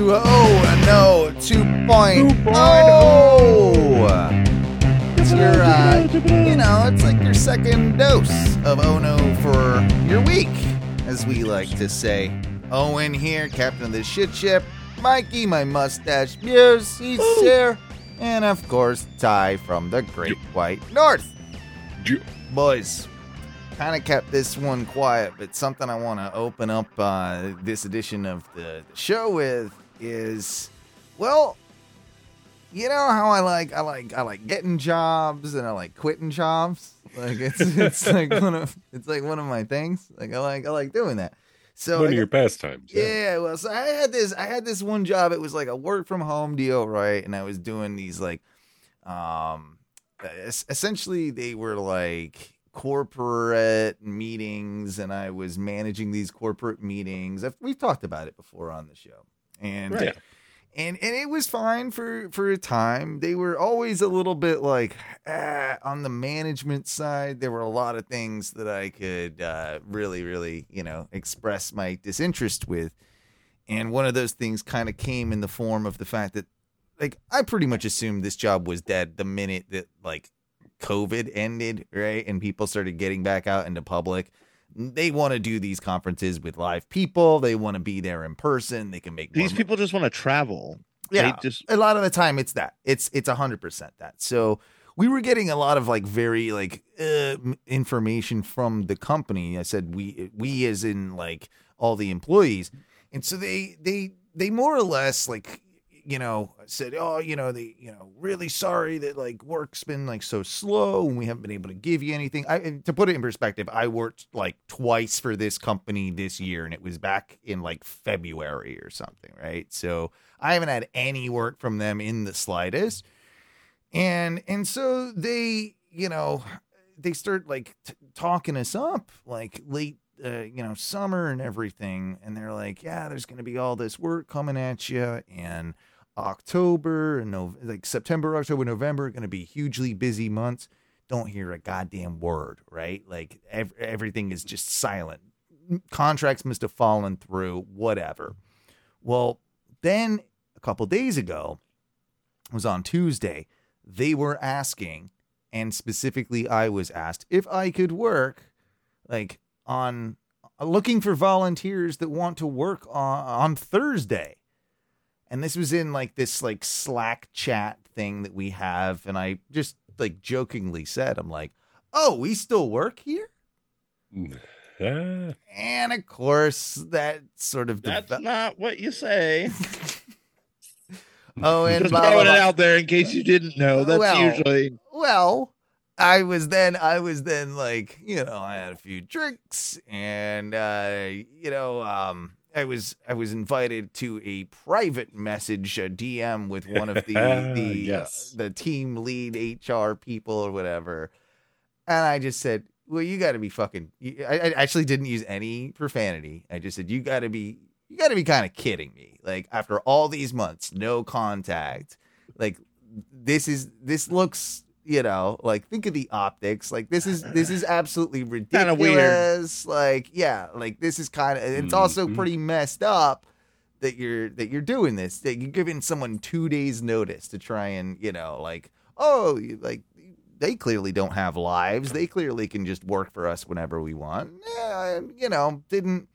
welcome uh, to Oh No 2.0. It's your, uh, you know, it's like your second dose of Oh No for your week, as we like to say. Owen here, captain of the shit ship. Mikey, my mustache muse, he's here. And of course, Ty from the Great White North. Boys, kind of kept this one quiet, but something I want to open up uh, this edition of the show with is, well, you know how I like I like I like getting jobs and I like quitting jobs. Like it's it's like one of it's like one of my things. Like I like I like doing that. So One of your pastimes. yeah, well, so I had this, I had this one job. It was like a work from home deal, right? And I was doing these like, um, essentially they were like corporate meetings, and I was managing these corporate meetings. We've talked about it before on the show, and Right. and and it was fine for for a time. They were always a little bit like ah, on the management side. There were a lot of things that I could uh, really, really, you know, express my disinterest with. And one of those things kind of came in the form of the fact that, like, I pretty much assumed this job was dead the minute that like COVID ended, right, and people started getting back out into public. They want to do these conferences with live people. They want to be there in person. They can make These people just want to travel. yeah, They just a lot of the time it's that. It's it's a hundred percent that. So we were getting a lot of like very like uh, information from the company. I said we we as in like all the employees, and so they they they more or less like you know said oh you know they you know really sorry that like work's been like so slow and we haven't been able to give you anything. I to put it in perspective i worked like twice for this company this year and it was back in like february or something right? So i haven't had any work from them in the slightest. And and so they you know they start like t- talking us up like late uh, you know summer and everything. And they're like yeah there's gonna be all this work coming at you and october and no like september october november are gonna be hugely busy months. Don't hear a goddamn word right? Like ev- everything is just silent. Contracts must have fallen through whatever. Well then a couple days ago was on tuesday they were asking and specifically I was asked if I could work like on looking for volunteers that want to work on, on Thursday. And this was in like this like Slack chat thing that we have and I just like jokingly said I'm like, "Oh, we still work here?" Ah, And of course, that sort of that's deve- not what you say. Oh, and Just blah, blah, throwing blah. it out there in case you didn't know. That's Well, usually Well, I was then I was then like, you know, I had a few drinks and uh, you know, um I was I was invited to a private message a DM with one of the the Yes. uh, the team lead HR people or whatever. And I just said, "Well, you got to be fucking I, I actually didn't use any profanity. I just said, "You got to be you got to be kind of kidding me. Like after all these months, no contact. Like this is this looks you know like think of the optics like this is this is absolutely ridiculous like yeah like this is kind of it's also Mhm. pretty messed up that you're that you're doing this that you're giving someone two days notice to try and you know like oh like they clearly don't have lives. They clearly can just work for us whenever we want. Yeah, you know didn't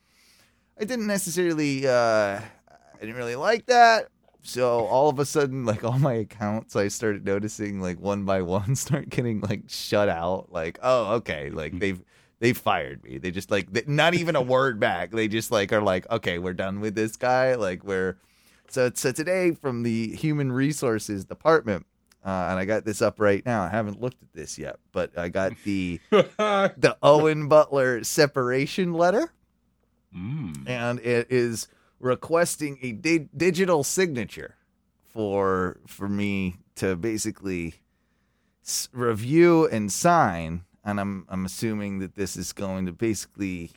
i didn't necessarily uh i didn't really like that so all of a sudden like all my accounts i started noticing like one by one start getting like shut out. Like oh okay like they've they fired me. They just like th- not even a word back. They just like are like okay we're done with this guy. Like we're so so today from the human resources department uh, and i got this up right now. I haven't looked at this yet but i got the the owen butler separation letter. Mm. and it is requesting a di- digital signature for for me to basically s- review and sign and i'm i'm assuming that this is going to basically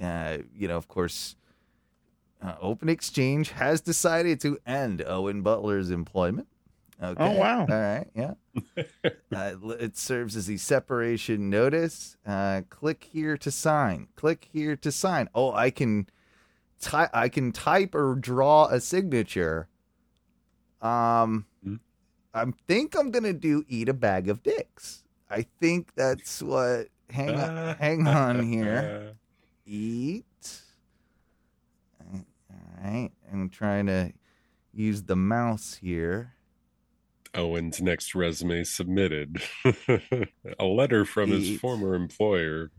uh you know of course uh, open exchange has decided to end owen butler's employment okay Oh, wow. all right yeah uh, it serves as a separation notice. Uh, click here to sign. Click here to sign. Oh, I can ty- I can type or draw a signature. Um, Hmm. I think I'm gonna do eat a bag of dicks. I think that's what. Hang on, hang on here. Eat. All right, I'm trying to use the mouse here. Owen's next resume submitted. a letter from his former employer,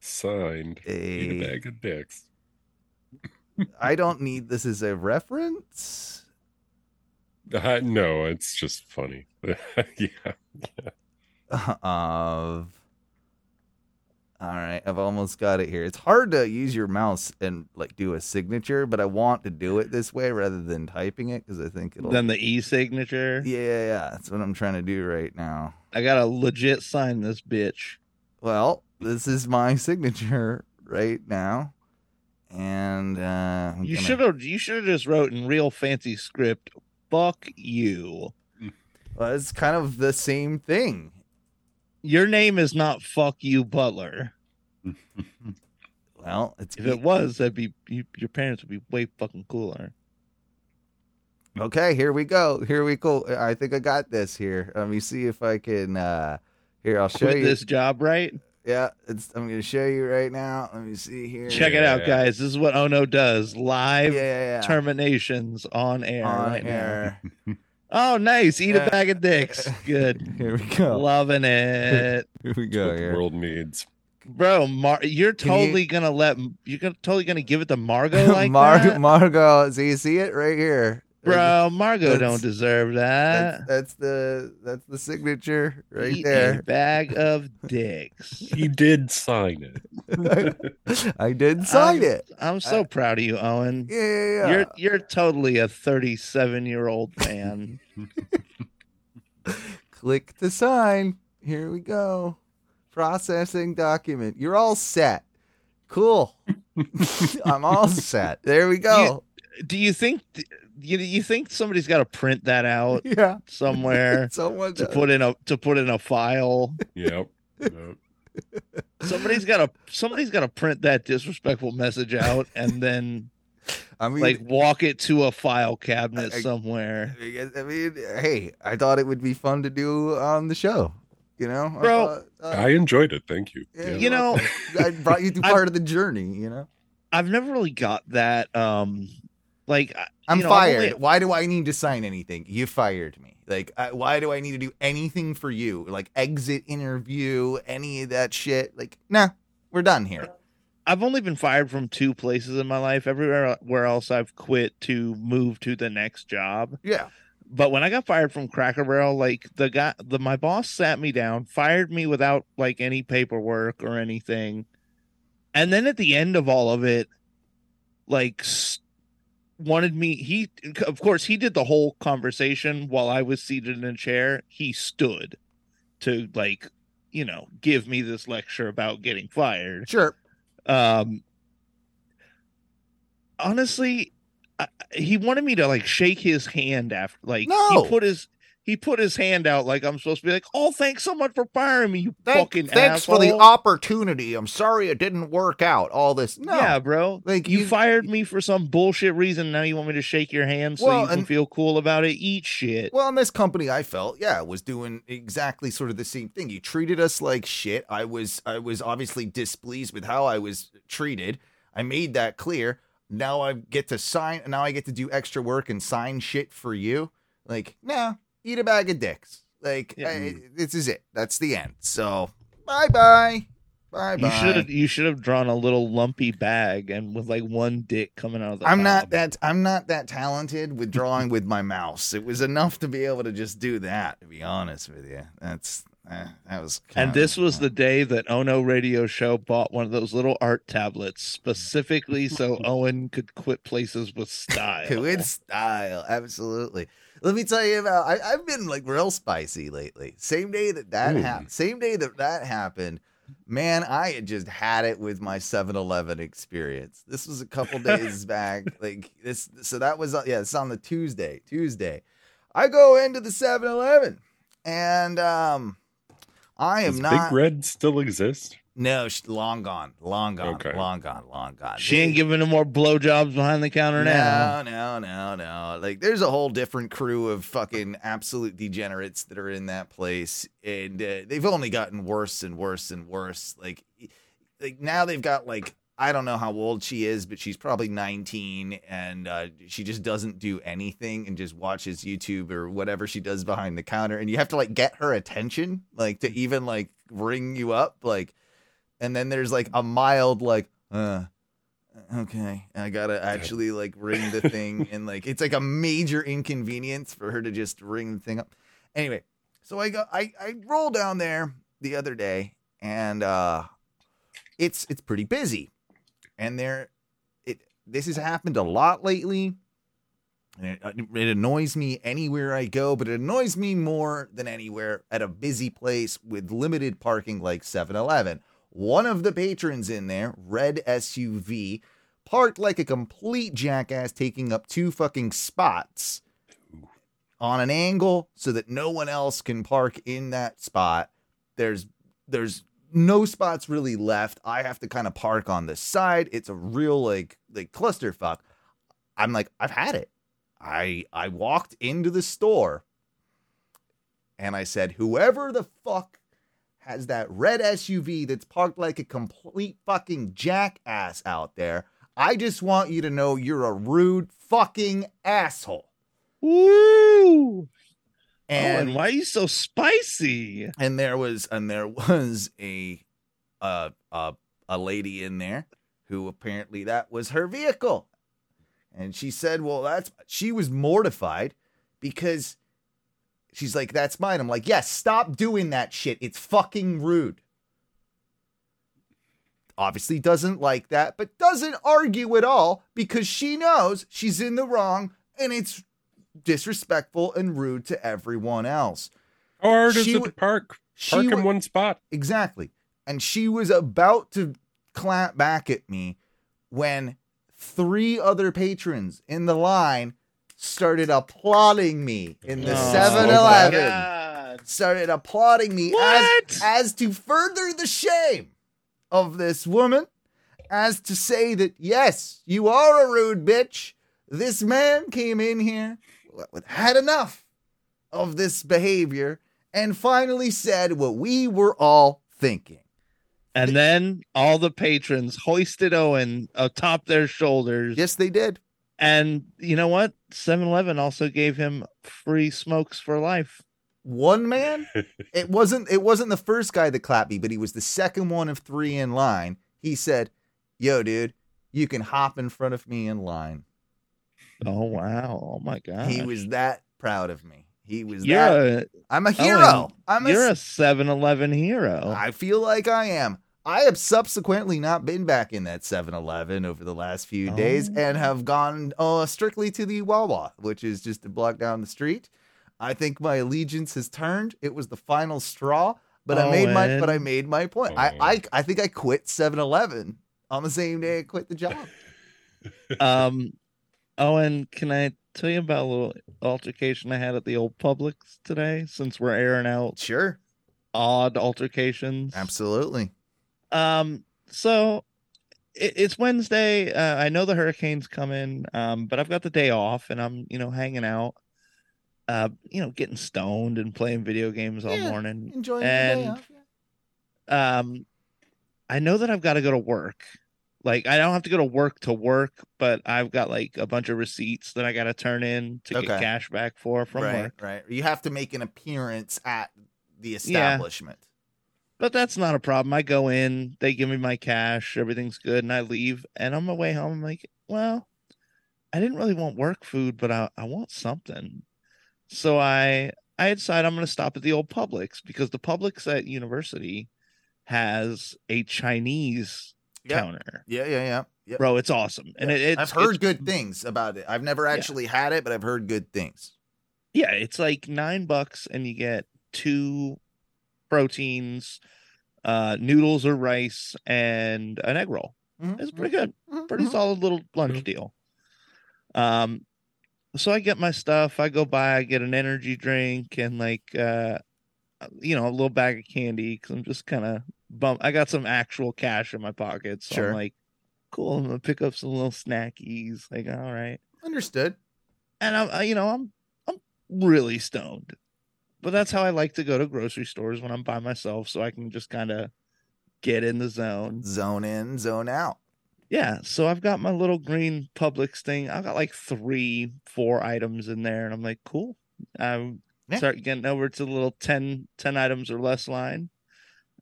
signed. Eat a A, bag of dicks. I don't need this as a reference. Uh, no, it's just funny. yeah. of all right i've almost got it here it's hard to use your mouse and like do a signature but i want to do it this way rather than typing it because i think it'll Then the e signature. yeah yeah yeah that's what i'm trying to do right now I gotta legit sign this bitch. well this is my signature right now and uh You should have. You should have just wrote in real fancy script. Fuck you. well, it's kind of the same thing Your name is not fuck you Butler. well it's If it was, that'd be you, your parents would be way fucking cooler. Okay, here we go. Here we go. I think I got this here. Let me see if I can uh here I'll show Quit you. this job, right? Yeah, it's I'm gonna show you right now. Let me see here. Check it out, guys. This is what Ono does. Live yeah, yeah. terminations on air. on right now. air. Oh, nice. Eat Yeah. a bag of dicks. Good. Here we go. Loving it. Here we go what the world needs. Bro, Mar- you're Can you- totally gonna let you're gonna totally gonna give it to margo like Mar- that, Margot, so you see it right here. Bro. Margot That's- don't deserve that. that's the that's the signature right Eat a there. bag of dicks. He did sign it. I did sign I'm- it. I'm so proud of you, Owen. Yeah, yeah, yeah. You're you're totally a 37 year old man. Click to sign. Here we go. Processing document. You're all set. Cool. I'm all set. There we go. Do you think you you think somebody's got to print that out Yeah. somewhere Someone to does. put in a to put in a file? Yep. yep. Somebody's got to somebody's got to print that disrespectful message out and then I mean, like walk it to a file cabinet I- I- somewhere. I mean, hey, I thought it would be fun to do on the show. You know, I Bro, thought, uh, I enjoyed it. Thank you. yeah, Yeah. You know, I brought you through I- part of the journey. You know, I've never really got that. Um, like I- I'm you know, fired. only- why do I need to sign anything? You fired me. Like, I, why do I need to do anything for you? Like, exit interview, any of that shit? Like, nah, we're done here. I've only been fired from two places in my life. Everywhere where else I've quit to move to the next job. Yeah. But when I got fired from Cracker Barrel, like the guy, the my boss sat me down, fired me without like any paperwork or anything, and then at the end of all of it, like wanted me. He, of course, he did the whole conversation while I was seated in a chair. He stood to like, you know, give me this lecture about getting fired Sure. um honestly I, he wanted me to like shake his hand after like No. he put his he put his hand out like i'm supposed to be like oh thanks so much for firing me you Thank- fucking thanks for the opportunity. I'm sorry it didn't work out. All this. No. yeah bro Like, you, you- fired me for some bullshit reason now you want me to shake your hand so Well, you can and- feel cool about it eat shit Well, in this company, I felt yeah was doing exactly sort of the same thing. You treated us like shit. I was I was obviously displeased with how I was treated. I made that clear. Now I get to sign. Now I get to do extra work and sign shit for you. Like, nah, eat a bag of dicks. Like, Yeah. I- this is it. That's the end. So, bye bye, bye bye. you should have you should have drawn a little lumpy bag and with like one dick coming out of the I'm not that I'm not that talented with drawing with my mouse. It was enough to be able to just do that. To be honest with you, that's eh, that was. And this was the day that Ono Radio Show bought one of those little art tablets specifically so Owen could quit places with style. With style, absolutely. Let me tell you about. I, I've been like real spicy lately. Same day that that happened. Same day that that happened. Man, I had just had it with my 7-Eleven experience. This was a couple days back. Like this, so that was uh, yeah. It's on the Tuesday. Tuesday, I go into the 7-Eleven, and um, I am Does not. Big Red still exist? No, she, long gone, long gone, Okay. long gone, long gone. She ain't giving no more blowjobs behind the counter now. No, no, no, no. Like, there's a whole different crew of fucking absolute degenerates that are in that place, and uh, they've only gotten worse and worse and worse. Like, like now they've got like I don't know how old she is, but she's probably 19, and uh, she just doesn't do anything and just watches YouTube or whatever she does behind the counter, and you have to like get her attention, like to even like ring you up, like, and then there's like a mild like, uh okay i gotta actually like ring the thing and like it's like a major inconvenience for her to just ring the thing up. Anyway so i go i i roll down there the other day and uh it's it's pretty busy. And there it this has happened a lot lately. And it, uh, it annoys me anywhere i go but it annoys me more than anywhere at a busy place with limited parking like 7-eleven one of the patrons in there, red SUV, parked like a complete jackass, taking up two fucking spots on an angle so that no one else can park in that spot. There's there's no spots really left. I have to kind of park on the side. It's a real like like clusterfuck. I'm like, I've had it. I I walked into the store and I said, whoever the fuck has that red SUV that's parked like a complete fucking jackass out there. I just want you to know you're a rude fucking asshole. Woo! And oh, and why are you so spicy? and there was and there was a uh uh a lady in there who apparently that was her vehicle. And she said, "Well, that's she was mortified because she's like, that's mine." I'm like, "Yes, stop doing that shit. It's fucking rude." Obviously doesn't like that, but doesn't argue at all because she knows she's in the wrong and it's disrespectful and rude to everyone else. How hard is She it w- to park? Park in one spot. Exactly. And she was about to clap back at me when three other patrons in the line started applauding me in the Oh, 7 my Eleven. Started applauding me as, as to further the shame of this woman, as to say that, yes, you are a rude bitch. This man came in here, had enough of this behavior, and finally said what we were all thinking. And then all the patrons hoisted Owen atop their shoulders. Yes, they did. And you know what? 7 Eleven also gave him free smokes for life. One man, it wasn't it wasn't the first guy that clapped me, but he was the second one of three in line. He said, "Yo, dude, you can hop in front of me in line." Oh, wow. Oh, my God. He was that proud of me. He was You're that. a, I'm a Owen, hero. I'm a, you're a. a 7 Eleven hero. I feel like I am. I have subsequently not been back in that 7-Eleven over the last few days Oh. and have gone uh, strictly to the Wawa, which is just a block down the street. I think my allegiance has turned. It was the final straw, but I made my but I made my point. I, I I think I quit 7-Eleven on the same day I quit the job. um, Owen, can I tell you about a little altercation I had at the old Publix today since we're airing out Sure, odd altercations? absolutely. Um, so it, it's Wednesday. Uh, I know the hurricane's coming, um, but I've got the day off and I'm, you know, hanging out, uh, you know, getting stoned and playing video games all Yeah, morning. Enjoying the day And- off. yeah. Um, I know that I've got to go to work. Like I don't have to go to work to work, but I've got like a bunch of receipts that I got to turn in to get cash back for from right, work. right. You have to make an appearance at the establishment. But that's not a problem. I go in, they give me my cash, everything's good, and I leave. And on my way home, I'm like, well, I didn't really want work food, but I, I want something. So I I decide I'm gonna stop at the old Publix because the Publix at university has a Chinese Yep. counter. Yeah, yeah, yeah. yeah. Bro, it's awesome. And Yeah. it, it's I've heard it's- good things about it. I've never actually had it, but I've heard good things. Yeah, it's like nine bucks and you get two proteins, uh, noodles or rice, and an egg roll. Mhm, It's pretty good. mhm, Pretty mhm. solid little lunch Mhm. deal. Um, so I get my stuff. I go by. I get an energy drink and like uh, you know, a little bag of candy because I'm just kind of bump. I got some actual cash in my pocket, so Sure. I'm like, cool. I'm gonna pick up some little snackies. Like, all right, Understood. and I'm, I, you know, I'm, I'm really stoned, but that's how I like to go to grocery stores when I'm by myself, so I can just kind of get in the zone. Zone in, zone out. Yeah, so I've got my little green Publix thing. I've got like three, four items in there, and I'm like, cool. I Yeah. start getting over to the little 10, 10 items or less line.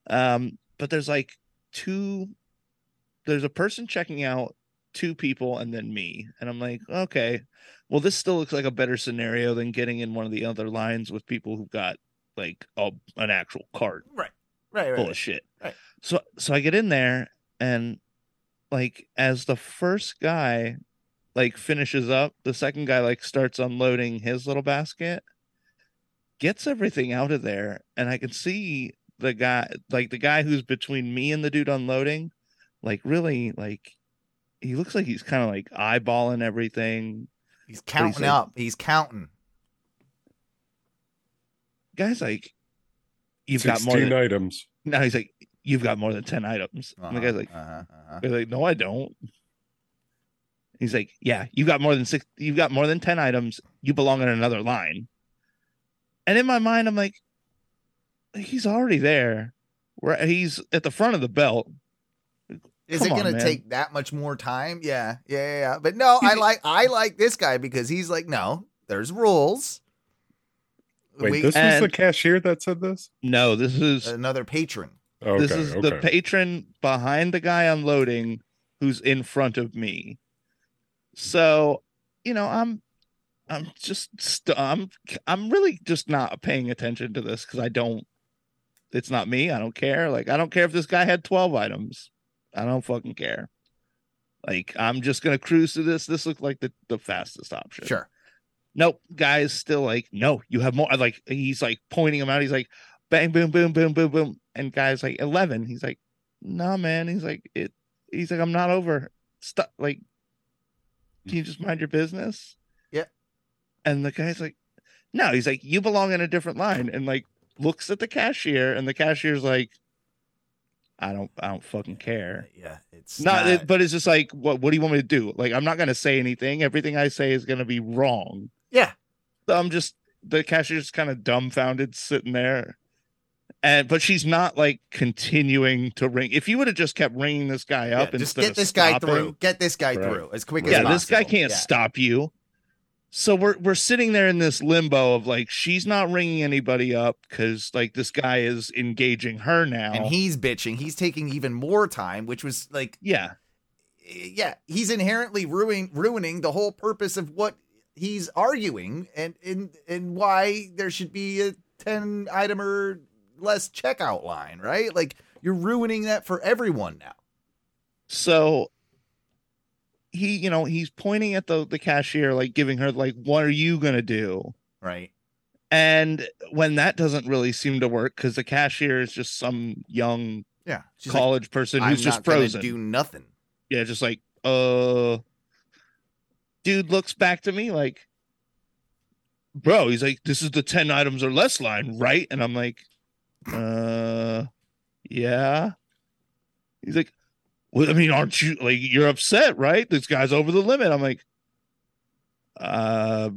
Um, but there's like two, there's a person checking out, two people, and then me. And I'm like, okay, well, this still looks like a better scenario than getting in one of the other lines with people who've got like a, an actual cart Right. Right. full of shit. Right. So so I get in there and like as the first guy like finishes up, the second guy like starts unloading his little basket, gets everything out of there, and I can see the guy like the guy who's between me and the dude unloading, like really like he looks like he's kind of like eyeballing everything. He's counting like- up. He's counting. Guy's like, You've got more Sixteen than items. now he's like, You've got more than ten items. And the guy's like, uh-huh, uh-huh. Like, no, I don't. He's like, yeah, you've got more than six. You've got more than ten items. You belong in another line. And in my mind, I'm like, he's already there. Where he's at the front of the belt. Is Come it gonna take that much more time? Yeah, yeah, yeah. yeah. But no, I like I like this guy because he's like, no, there's rules. Wait, We- this was the cashier that said this? No, this is another patron. Okay, this is okay. the patron behind the guy unloading, who's in front of me. So, you know, I'm, I'm just, st- I'm, I'm really just not paying attention to this because I don't. It's not me. I don't care. Like, I don't care if this guy had twelve items. I don't fucking care. Like, I'm just gonna cruise through this. This looks like the the fastest option. Sure. Nope. Guy's still like, no, you have more. Like, he's like pointing him out. He's like, bang, boom, boom, boom, boom, boom. And guy's like, 11. He's like, no, man. He's like, it, he's like, I'm not over. Stop. Like, can you just mind your business? Yeah. And the guy's like, no, he's like, you belong in a different line. And like, looks at the cashier, and the cashier's like, I don't, I don't fucking care. Yeah, it's Not, not. it, but it's just like, what, what do you want me to do? Like, I'm not gonna say anything. Everything I say is gonna be wrong. yeah, So I'm just the cashier's kind of dumbfounded sitting there. And but she's not like continuing to ring. If you would have just kept ringing this guy yeah, up just get of this guy stopping- through. Get this guy Right. through as quick as Yeah, this guy can't Yeah. stop you. So we're we're sitting there in this limbo of like she's not ringing anybody up because like this guy is engaging her now. And he's bitching. He's taking even more time, which was like, yeah, eh, yeah, he's inherently ruining ruining the whole purpose of what he's arguing, and and and why there should be a ten item or less checkout line, right? Like you're ruining that for everyone now. so he you know he's pointing at the the cashier like giving her like what are you gonna do Right. and when that doesn't really seem to work because the cashier is just some young Yeah. She's like, college person who's just frozen Do nothing. yeah just like uh dude looks back to me like bro he's like this is the 10 items or less line right and i'm like uh yeah he's like well i mean aren't you like you're upset right this guy's over the limit i'm like uh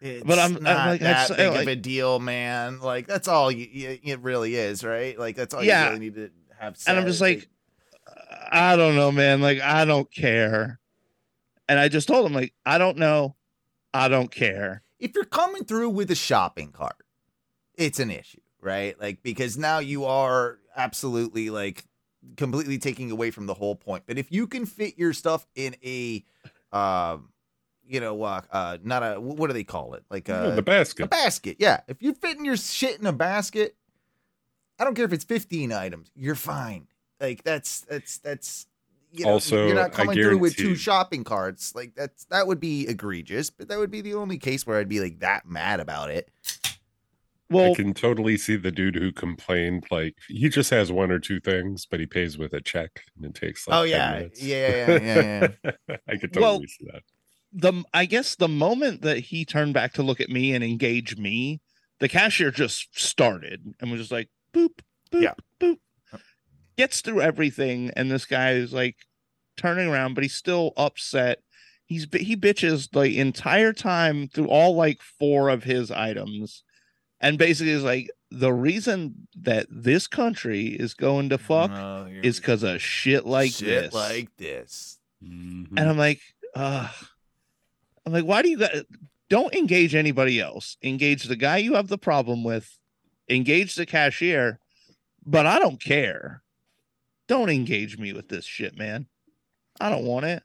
It's But I'm- I'm not like, I that big like- of a deal, man. Like that's all you, you, it really is, right? Like that's all Yeah. you really need to have. and i'm said. just like i don't know man like i don't care and i just told him like i don't know i don't care if you're coming through with a shopping cart, it's an issue, right? Like because now you are absolutely like completely taking away from the whole point. But if you can fit your stuff in a, um, you know, uh, uh not a what do they call it? Like a, the a basket. basket. Yeah, if you're fitting your shit in a basket, I don't care if it's 15 items, you're fine. Like that's that's that's. You know, Also, you're not coming through with two shopping carts. Like that's that would be egregious, but that would be the only case where I'd be like that mad about it. Well I can totally see the dude who complained like he just has one or two things, but he pays with a check and it takes oh, like oh 10 yeah, yeah, yeah, yeah, yeah. I could totally Well, see that. the I guess the moment that he turned back to look at me and engage me, the cashier just started and was just like boop. boop, Yeah. boop. Gets through everything, and this guy is like turning around, but he's still upset. He's he bitches the entire time through all like four of his items, and basically it's like the reason that this country is going to fuck you're- is because of shit like shit this. like this. Mhm. and I'm like, uh I'm like, why do you got don't engage anybody else? Engage the guy you have the problem with, engage the cashier, but I don't care. Don't engage me with this shit, man. I don't want it.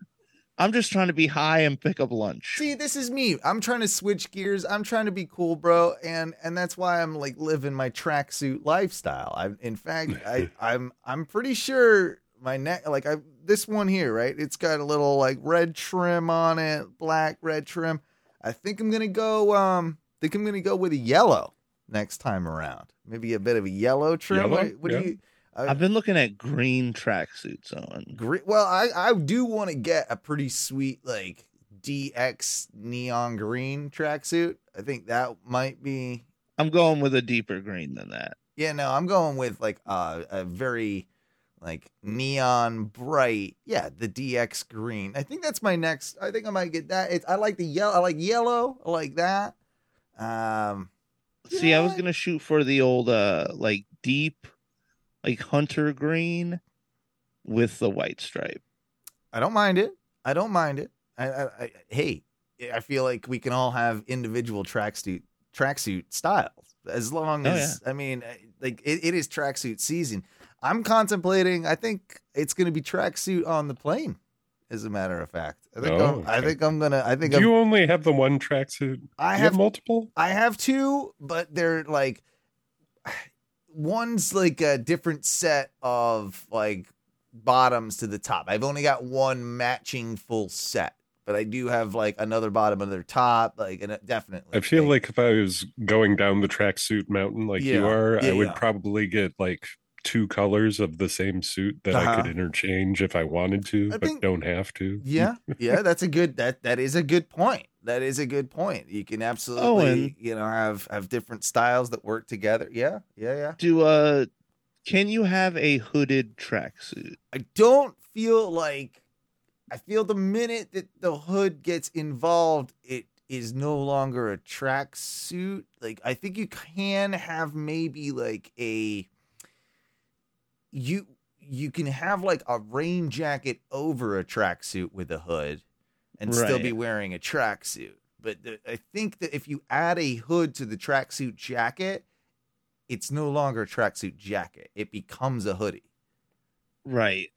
I'm just trying to be high and pick up lunch. See, this is me. I'm trying to switch gears. I'm trying to be cool, bro, and and that's why I'm like living my tracksuit lifestyle. I, in fact, I I'm I'm pretty sure my neck, like I this one here, right? It's got a little like red trim on it, black red trim. I think I'm gonna go. Um, think I'm gonna go with a yellow next time around. Maybe a bit of a yellow trim. Yellow? What, what Yeah. do you? I- I've been looking at green tracksuits on. Great. Well, I I do want to get a pretty sweet like DX neon green tracksuit. I think that might be. I'm going with a deeper green than that. Yeah, no, I'm going with like uh, a very like neon bright. Yeah, the DX green. I think that's my next. I think I might get that. It, I like the yellow. I like yellow. I like that. Um, See, I was gonna shoot for the old uh like deep like hunter green with the white stripe. I don't mind it. I don't mind it. I, I, I hey, I feel like we can all have individual tracksuit tracksuit styles as long Oh, as I mean, uh, like it, it is tracksuit season. I'm contemplating. I think it's going to be tracksuit on the plane. As a matter of fact, I think Oh, I'm, I think I'm gonna. I think Do I'm, you only have the one tracksuit? I Do you have multiple. I have two, but they're like one's like a different set of like bottoms to the top. I've only got one matching full set, but I do have like another bottom, another top, like and definitely. I feel like if I was going down the tracksuit mountain like you are, yeah, I would yeah. probably get like two colors of the same suit that I could Uh-huh. interchange if I wanted to, I but think- don't have to. yeah, yeah, that's a good that that is a good point. That is a good point. You can absolutely, Oh, you know, have have different styles that work together. Yeah, yeah, yeah. Do uh can you have a hooded tracksuit? I don't feel like I feel the minute that the hood gets involved, it is no longer a tracksuit. Like I think you can have maybe like a you you can have like a rain jacket over a tracksuit with a hood and still be wearing a tracksuit. But the, I think that if you add a hood to the tracksuit jacket, it's no longer a tracksuit jacket. It becomes a hoodie. Right.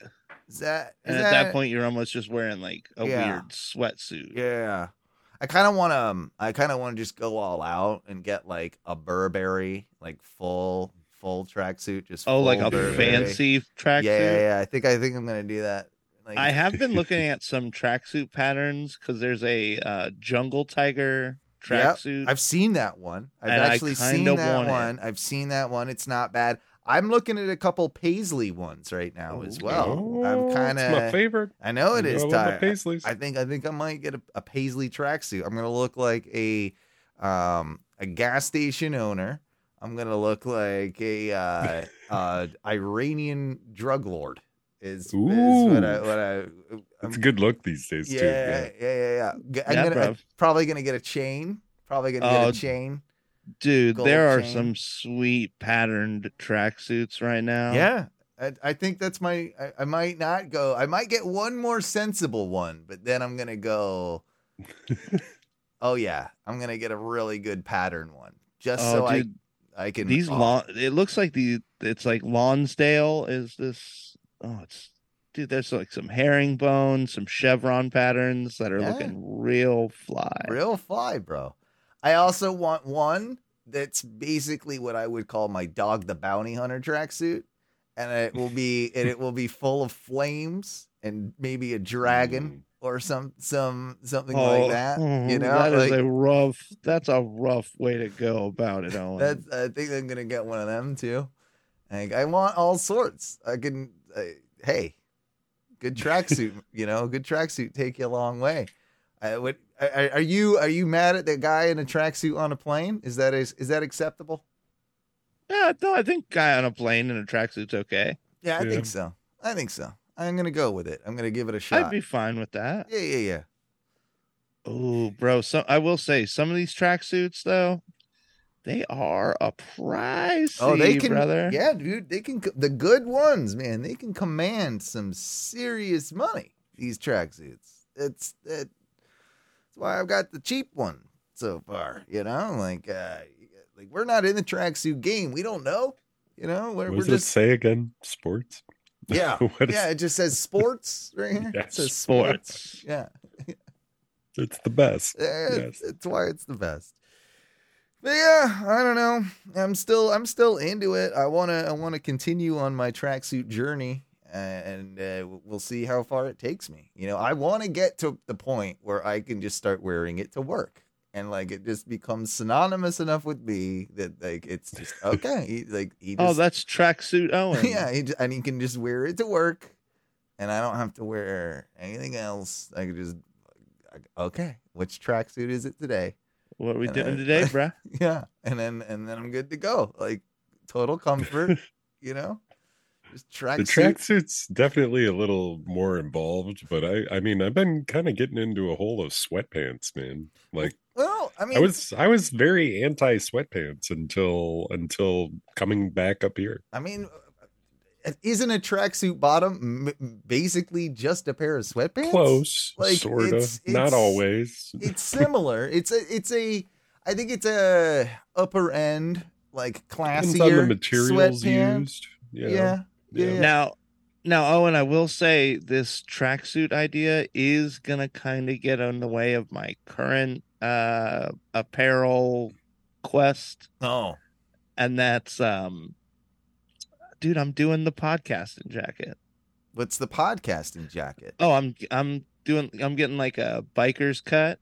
Is that is And at that point you're almost just wearing like a Yeah. weird sweatsuit. Yeah. I kind of want to um I kind of want to just go all out and get like a Burberry like full full tracksuit just Oh, like a Burberry. fancy tracksuit. Yeah, yeah, yeah. I think I think I'm going to do that. Like I have been looking at some tracksuit patterns because there's a uh, jungle tiger Yep, tracksuit. I've seen that one. I've And actually seen that want it. one. I've seen that one. It's not bad. I'm looking at a couple Paisley ones right now as well. Oh, I'm kind it's my favorite. I know it You is know, I. I think I think I might get a, a Paisley tracksuit. I'm gonna look like a um a gas station owner. I'm gonna look like a uh, uh Iranian drug lord. Is, is what I what I I'm, It's a good look these days yeah, too. yeah, yeah, yeah, yeah. I'm Yeah, gonna I'm probably gonna get a chain. Probably gonna Oh, get a oh, chain. Dude, gold there are chain. some sweet patterned tracksuits right now. Yeah. I, I think that's my I, I might not go I might get one more sensible one, but then I'm gonna go Oh yeah, I'm gonna get a really good pattern one. Just Oh, so dude, I I can these oh, lawn it looks like the it's like Lonsdale is this oh it's dude there's like some herringbone, some chevron patterns that are Yeah. looking real fly. real fly, bro. I also want one that's basically what I would call my dog the bounty hunter tracksuit. And it will be and it will be full of flames and maybe a dragon mm. or some some something like oh, that. You know, that is like- a rough that's a rough way to go about it, Owen. That's I think I'm gonna get one of them too. Like I want all sorts. I can. Uh, hey, good tracksuit. you know, good tracksuit take you a long way. I would. Are, are you are you mad at the guy in a tracksuit on a plane? Is that is, is that acceptable? Yeah, no, I think guy on a plane in a tracksuit's okay. Yeah, I Yeah. think so. I think so. I'm gonna go with it. I'm gonna give it a shot. I'd be fine with that. Yeah, yeah, yeah. Oh, bro. So I will say some of these tracksuits though, they are a price. Oh, they can, brother. yeah, dude. They can. The good ones, man. They can command some serious money. These tracksuits. It's it, that's why I've got the cheap one so far. You know, like uh, like we're not in the tracksuit game. We don't know. You know, we're, What we're does it just say again? Sports? yeah, What is- yeah. It just says sports right here. Yeah, it says sports. sports. Yeah. It's the best. Yeah, Yes. it's, it's why it's the best. But yeah, I don't know. I'm still I'm still into it. I wanna I wanna continue on my tracksuit journey, and uh, we'll see how far it takes me. You know, I want to get to the point where I can just start wearing it to work, and like it just becomes synonymous enough with me that like it's just okay. He, like he just, Oh, that's tracksuit Owen. yeah, he, and he can just wear it to work, and I don't have to wear anything else. I can just okay, which tracksuit is it today? What are we And doing I- today, bruh? Yeah, and then and then I'm good to go. Like total comfort, you know. Just The tracksuit. tracksuit's definitely a little more involved, but I I mean I've been kind of getting into a hole of sweatpants, man. Like Well, I mean, I was I was very anti sweatpants until until coming back up here. I mean, isn't a tracksuit bottom m- basically just a pair of sweatpants? Close, Like, sort of. it's- Not always. It's similar. it's a it's a I think it's a upper end like Depends classier on the materials sweatpant. used. Yeah. Yeah. Yeah. yeah. Now, now, Owen, I will say this tracksuit idea is gonna kind of get in the way of my current uh apparel quest, Oh. and that's um, dude, I'm doing the podcasting jacket. What's the podcasting jacket? Oh, I'm I'm doing I'm getting like a biker's cut,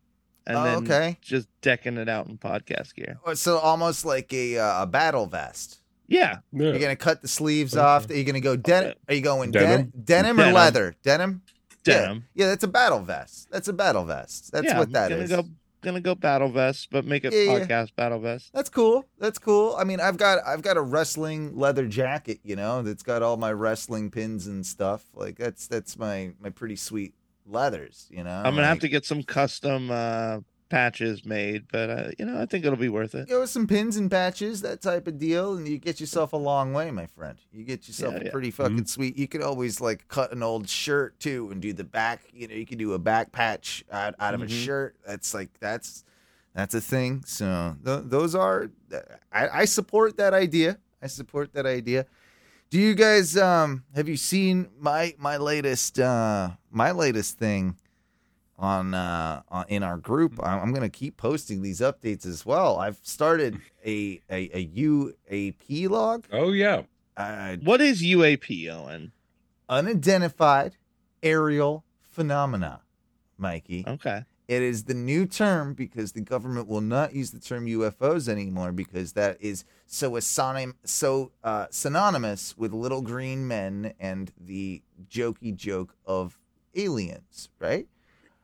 and Oh, then okay. just decking it out in podcast gear. Oh, So almost like a uh, a battle vest. Yeah, Yeah. You're gonna cut the sleeves Okay. off. Are you gonna go denim? Are you going denim? Denim? Denim, or Denim. leather? Denim. Denim. Yeah, that's a battle vest. That's a battle vest. That's yeah, what that I'm is. gonna go gonna go battle vest, but make it Yeah, yeah. podcast battle vest. That's cool. That's cool. I mean, I've got I've got a wrestling leather jacket, you know, that's got all my wrestling pins and stuff. Like that's that's my my pretty sweet leathers, you know. I'm gonna have to get some custom uh patches made, but uh, you know, I think it'll be worth it. go with some pins and patches, that type of deal, and you get yourself a long way, my friend. You get yourself Yeah, a yeah. pretty fucking sweet. You could always like cut an old shirt too and do the back. You know, you could do a back patch out, out of a Mhm. shirt. That's like that's that's a thing. So th- those are I, I support that idea. I support that idea. Do you guys um have you seen my my latest uh my latest thing on uh on, in our group? I'm, I'm gonna keep posting these updates as well. I've started a a, a UAP log, Oh yeah. uh, What is UAP, Owen? unidentified aerial phenomena, Mikey. Okay. It is the new term because the government will not use the term UFOs anymore because that is so asonym, so uh, synonymous with little green men and the jokey joke of aliens, right?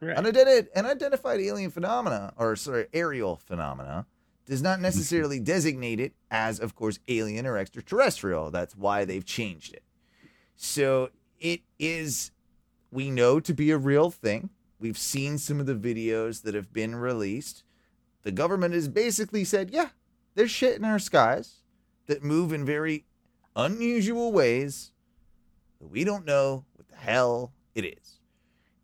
Right. Unidentified, unidentified alien phenomena, or sorry, aerial phenomena, does not necessarily designate it as, of course, alien or extraterrestrial. That's why they've changed it. So it is, we know to be a real thing. We've seen some of the videos that have been released. The government has basically said, yeah, there's shit in our skies that move in very unusual ways that we don't know what the hell it is.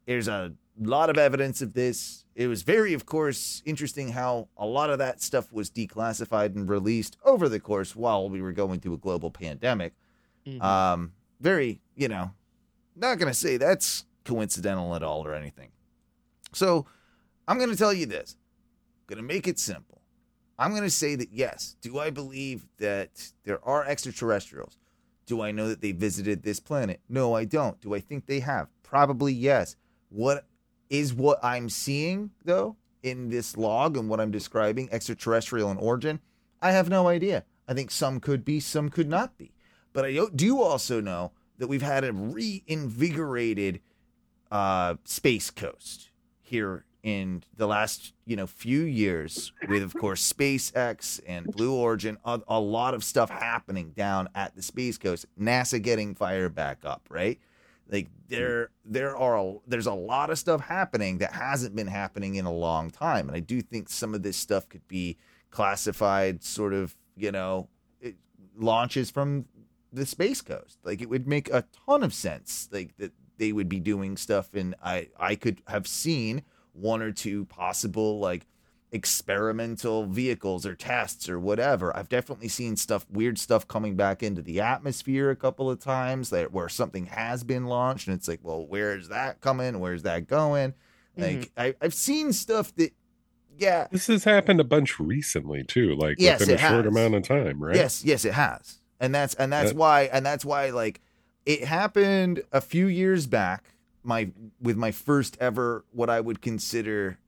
There's a lot of evidence of this. It was very, of course, interesting how a lot of that stuff was declassified and released over the course while we were going through a global pandemic. Mhm. Um, very, you know, not going to say that's coincidental at all or anything. So I'm going to tell you this. I'm going to make it simple. I'm going to say that yes, do I believe that there are extraterrestrials? Do I know that they visited this planet? No, I don't. Do I think they have? Probably yes. What is what I'm seeing though in this log and what I'm describing extraterrestrial in origin? I have no idea. I think some could be, some could not be. But I do- also know that we've had a reinvigorated uh, space coast here in the last you know few years with of course SpaceX and Blue Origin, a, a lot of stuff happening down at the Space Coast. NASA getting fired back up, right? Like mm-hmm. there there are a, there's a lot of stuff happening that hasn't been happening in a long time, and I do think some of this stuff could be classified sort of you know it, launches from the space coast. Like it would make a ton of sense. Like that they would be doing stuff, and I I could have seen one or two possible like experimental vehicles or tests or whatever. I've definitely seen stuff, weird stuff coming back into the atmosphere a couple of times that where something has been launched, and it's like, well, where is that coming? Where's that going? Like Mhm. I, I've seen stuff that, yeah, This has happened a bunch recently too, like Yes, within a it short amount of time, right? Yes, yes, it has, and that's and that's That- why and that's why like it happened a few years back. My with my first ever what I would consider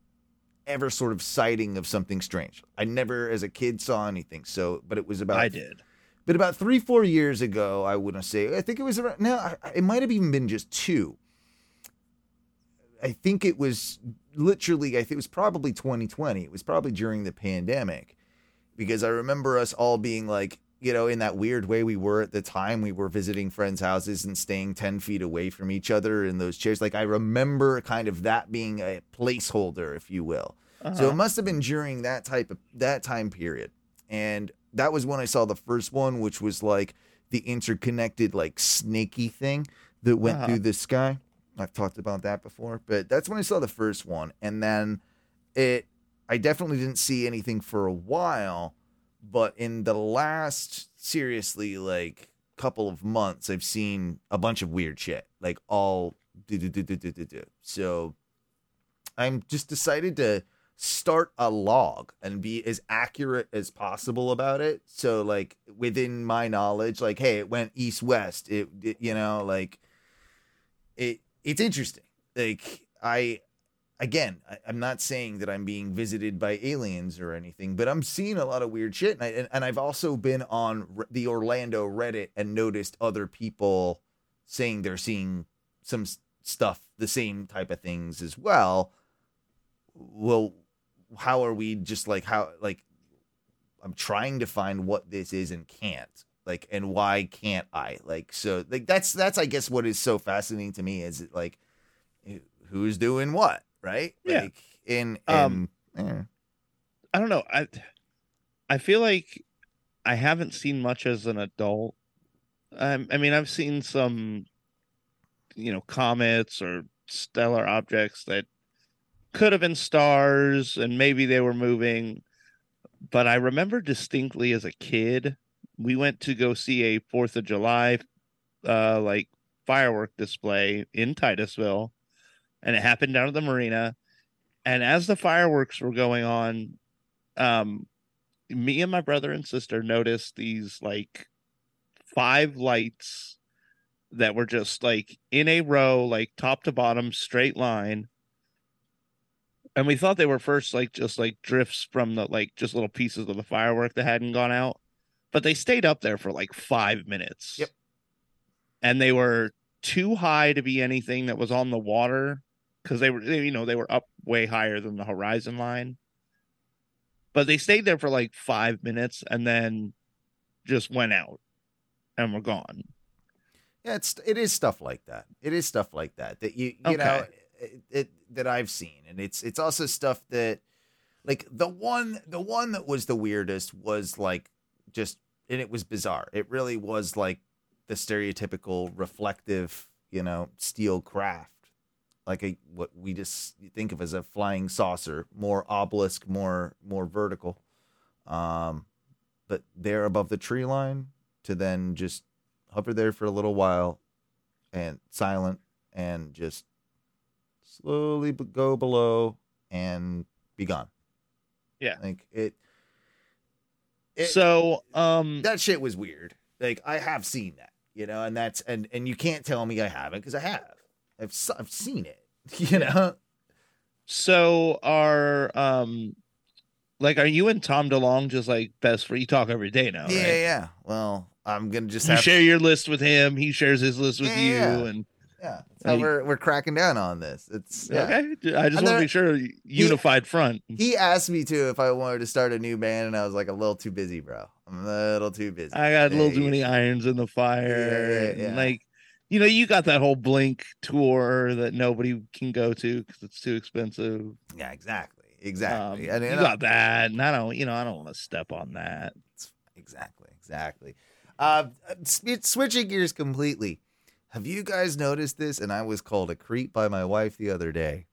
ever sort of sighting of something strange. I never, as a kid, saw anything. So, but it was about I did. but about three, four years ago, I wouldn't say. I think it was around. No, I- I- it might have even been just two. I think it was literally. I think it was probably 2020. It was probably during the pandemic, because I remember us all being like, you know, in that weird way we were at the time. We were visiting friends' houses and staying ten feet away from each other in those chairs. Like I remember kind of that being a placeholder, if you will. So Uh-huh. it must have been during that type of that time period. And that was when I saw the first one, which was like the interconnected, like snaky thing that went Uh-huh. through the sky. I've talked about that before, but that's when I saw the first one. And then it I definitely didn't see anything for a while, but in the last seriously like couple of months, I've seen a bunch of weird shit. Like all do do do do do do do. So I'm just decided to start a log and be as accurate as possible about it. So like within my knowledge, like hey, it went east west. It, it you know like it it's interesting. Like I again, I, I'm not saying that I'm being visited by aliens or anything, but I'm seeing a lot of weird shit, and, I, and, and I've also been on the Orlando Reddit and noticed other people saying they're seeing some stuff, the same type of things as well. Well, how are we just like how like I'm trying to find what this is and can't like and why can't I like so like that's that's I guess what is so fascinating to me is it like who's doing what right Yeah. like in and Um, eh. I don't know. I I feel like I haven't seen much as an adult. Um, I mean, I've seen some, you know, comets or stellar objects that could have been stars, and maybe they were moving. But I remember distinctly as a kid, we went to go see a Fourth of July, uh, like firework display in Titusville, and it happened down at the marina. And as the fireworks were going on, um me and my brother and sister noticed these like five lights that were just like in a row like top to bottom straight line and we thought they were first like just like drifts from the like just little pieces of the firework that hadn't gone out but they stayed up there for like 5 minutes Yep. and they were too high to be anything that was on the water because they were they, you know they were up way higher than the horizon line. But they stayed there for like five minutes and then just went out and were gone. Yeah it's it is stuff like that. It is stuff like that that you you know it, it that I've seen. And it's it's also stuff that like the one the one that was the weirdest was like just and it was bizarre. It really was like the stereotypical reflective you know steel craft like a what we just think of as a flying saucer more obelisk more more vertical um but there above the tree line to then just hover there for a little while and silent and just slowly go below and be gone Yeah. like it, it so um that shit was weird. Like I have seen that, you know, and that's and and you can't tell me I haven't because I have. I've I've seen it, you know. so are um like are you and Tom DeLonge just like best for you talk every day now yeah, right? yeah. Well, I'm gonna just you have share your list with him he shares his list with Yeah. you and Yeah, how we're we're cracking down on this. It's yeah. Okay, I just want to be sure unified front. He asked me to if I wanted to start a new band, and I was like a little too busy, bro. I'm a little too busy. I got a little too many irons in the fire. Yeah, yeah, and, yeah. Like, you know, you got that whole Blink tour that nobody can go to because it's too expensive. Yeah, exactly, exactly. Um, and, you and got that, and I don't, you know, I don't want to step on that. Exactly, exactly. Uh, switching gears completely. Have you guys noticed this? And I was called a creep by my wife the other day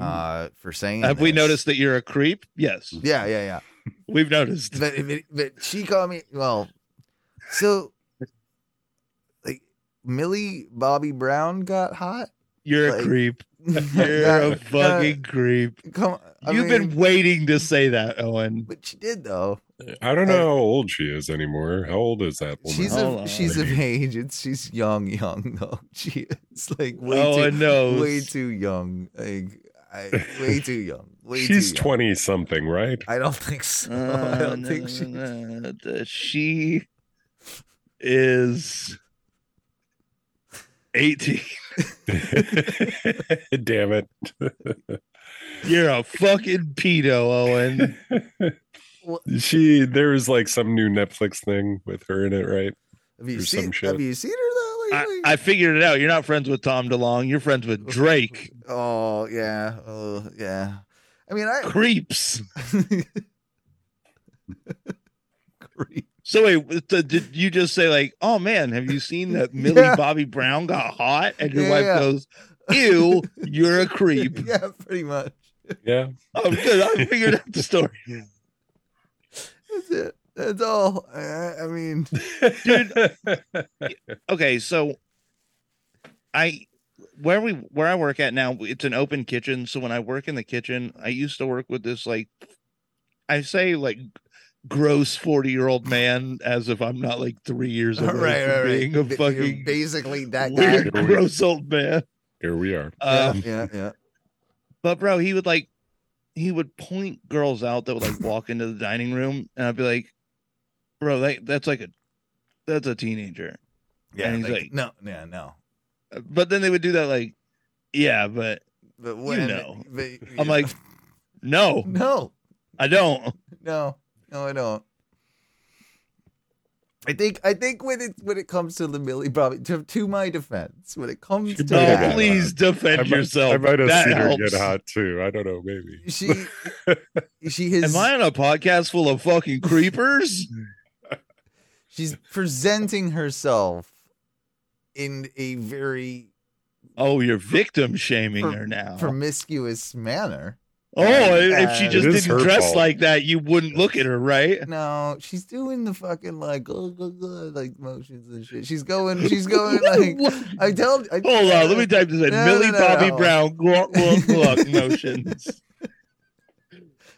uh, for saying. Have we noticed that you're a creep? Yes, Yeah, yeah, yeah. we've noticed. But, but, but she called me. Well, so like Millie Bobby Brown got hot. You're like- a creep. You're Yeah, a fucking creep. Come, I You've mean, been waiting to say that, Owen. but she did though. I don't know how old she is anymore. How old is that woman? She's Hold of she's of age. It's she's young, young though. She is like way Owen too knows. way too young. Like I, way too young. Way She's too young. twenty something, right? I don't think so. I Uh, don't no, think no, she. no, no. The- She is 18. Damn it! You're a fucking pedo, Owen. she there was like some new Netflix thing with her in it, right? Have you or seen? Have you seen her though? I, lately? I figured it out. You're not friends with Tom DeLonge. You're friends with oh, Drake. Oh yeah. Oh yeah. I mean, I. Creeps. Creep. So wait, th- did you just say like, "Oh man, have you seen that Millie Yeah. Bobby Brown got hot?" And your Yeah, wife yeah. goes, "Ew, you're a creep." yeah, pretty much. Yeah. Oh, good. I figured out the story. That's it. That's all. I, I mean, dude. okay so i where we where i work at now it's an open kitchen so when i work in the kitchen i used to work with this like i say like gross 40 year old man as if i'm not like three years away right, from right, right. being a You're fucking basically that weird guy. gross old man Here we are. Yeah, um, yeah, yeah. but bro he would like he would point girls out that would like walk into the dining room and i'd be like bro that, that's like a that's a teenager Yeah, And he's like, like- no, yeah, no. but then they would do that like yeah but But when, know. but, I'm like, no, no, I don't. no, no, I don't. I think I think when it when it comes to the Millie Bobby, to, to my defense, when it comes to No, that, yeah. please defend I might, yourself. I might have that seen helps. her get hot too. I don't know, maybe. she she has Am I on a podcast full of fucking creepers? she's presenting herself in a very oh, you're victim shaming Per- her now. promiscuous manner. Oh, if she just didn't dress fault. like that, you wouldn't look at her, right? No, she's doing the fucking like uh, uh, uh, like motions and shit. She's going, she's going like What? I tell. I, Hold on, let me type this in. No, Millie no, no, Bobby no. Brown, gluck, gluck, gluck motions.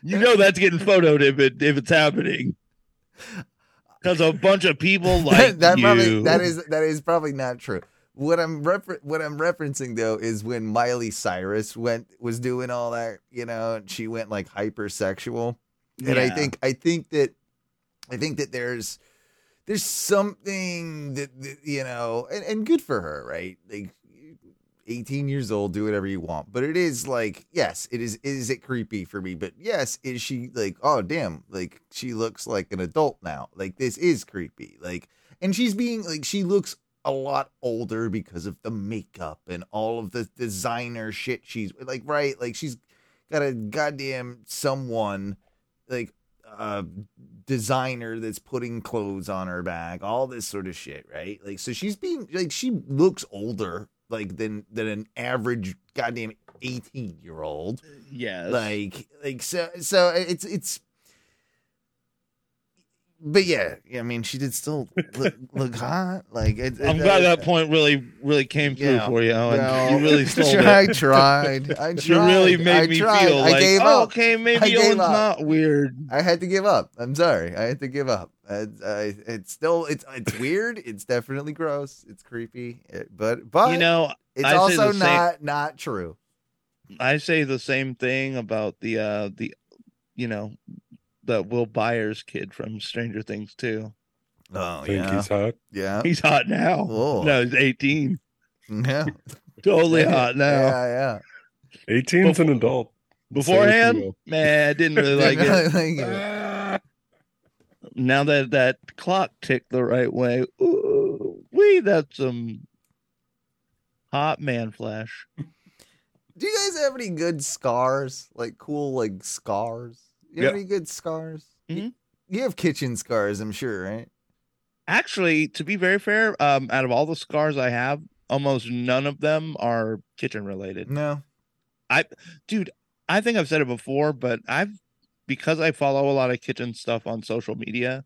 You know that's getting photoed if it if it's happening. Because a bunch of people like that, that you. probably that is that is probably not true. What I'm refer- what I'm referencing though is when Miley Cyrus went was doing all that, you know, and she went like hypersexual. And I think I think that I think that there's there's something that, that you know, and, and good for her, right? Like 18 years old, do whatever you want. But it is like, yes, it is is it creepy for me? But yes, is she like, oh damn, like she looks like an adult now. Like this is creepy. Like and she's being like she looks a lot older because of the makeup and all of the designer shit she's like right like she's got a goddamn someone like uh designer that's putting clothes on her back all this sort of shit right like so she's being like she looks older like than than an average goddamn 18 year old yes. like like so so it's it's but yeah i mean she did still look, look hot like it, I'm glad uh, that point really, really came through Yeah. for you. Owen. well, you really sold I it. tried. I tried. You really made I me tried. feel I like, gave oh, up. okay, maybe Owen's up. not weird. I had to give up. I'm sorry. I had to give up. I, I, it's still it's it's weird. It's definitely gross. It's creepy. It- but but you know, it's also the same- not not true. I say the same thing about the uh the, you know, the Will Byers kid from Stranger Things too. Oh Think yeah, he's hot. yeah. He's hot now. Whoa. No, he's 18. Yeah. Totally hot now. Yeah, 18's an adult. Say what you Beforehand, man, I didn't really like it. Like it. Ah. Now that that clock ticked the right way, ooh, we that's some hot man flesh. Do you guys have any good scars? Like cool, like scars? You have Yeah. any good scars? You- Mhm. You have kitchen scars, I'm sure, right? Actually, to be very fair, um, out of all the scars I have, almost none of them are kitchen related. No. I dude i think i've said it before but i've because i follow a lot of kitchen stuff on social media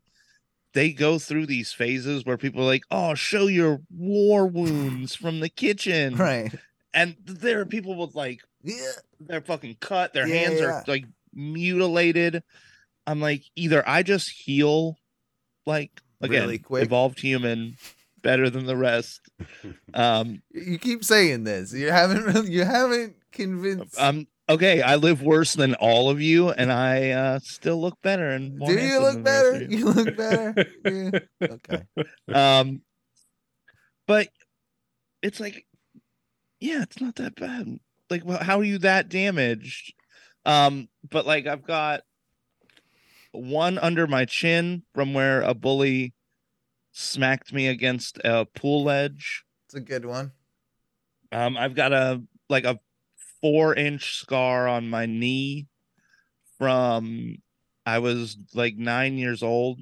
they go through these phases where people are like oh show your war wounds from the kitchen Right. and there are people with like Yeah. they're fucking cut their Yeah, hands yeah. are like mutilated i'm like either i just heal like again Really quick. evolved human better than the rest um You keep saying this. You haven't really, you haven't convinced. Um. Okay, I live worse than all of you, and I uh, still look better. And Do you look than the rest better? you. You look better. Yeah. Okay. Um, but it's like, yeah, it's not that bad. Like, well, how are you that damaged? Um, but like, I've got one under my chin from where a bully smacked me against a pool ledge. It's a good one. Um, I've got a like a four inch scar on my knee from I was like nine years old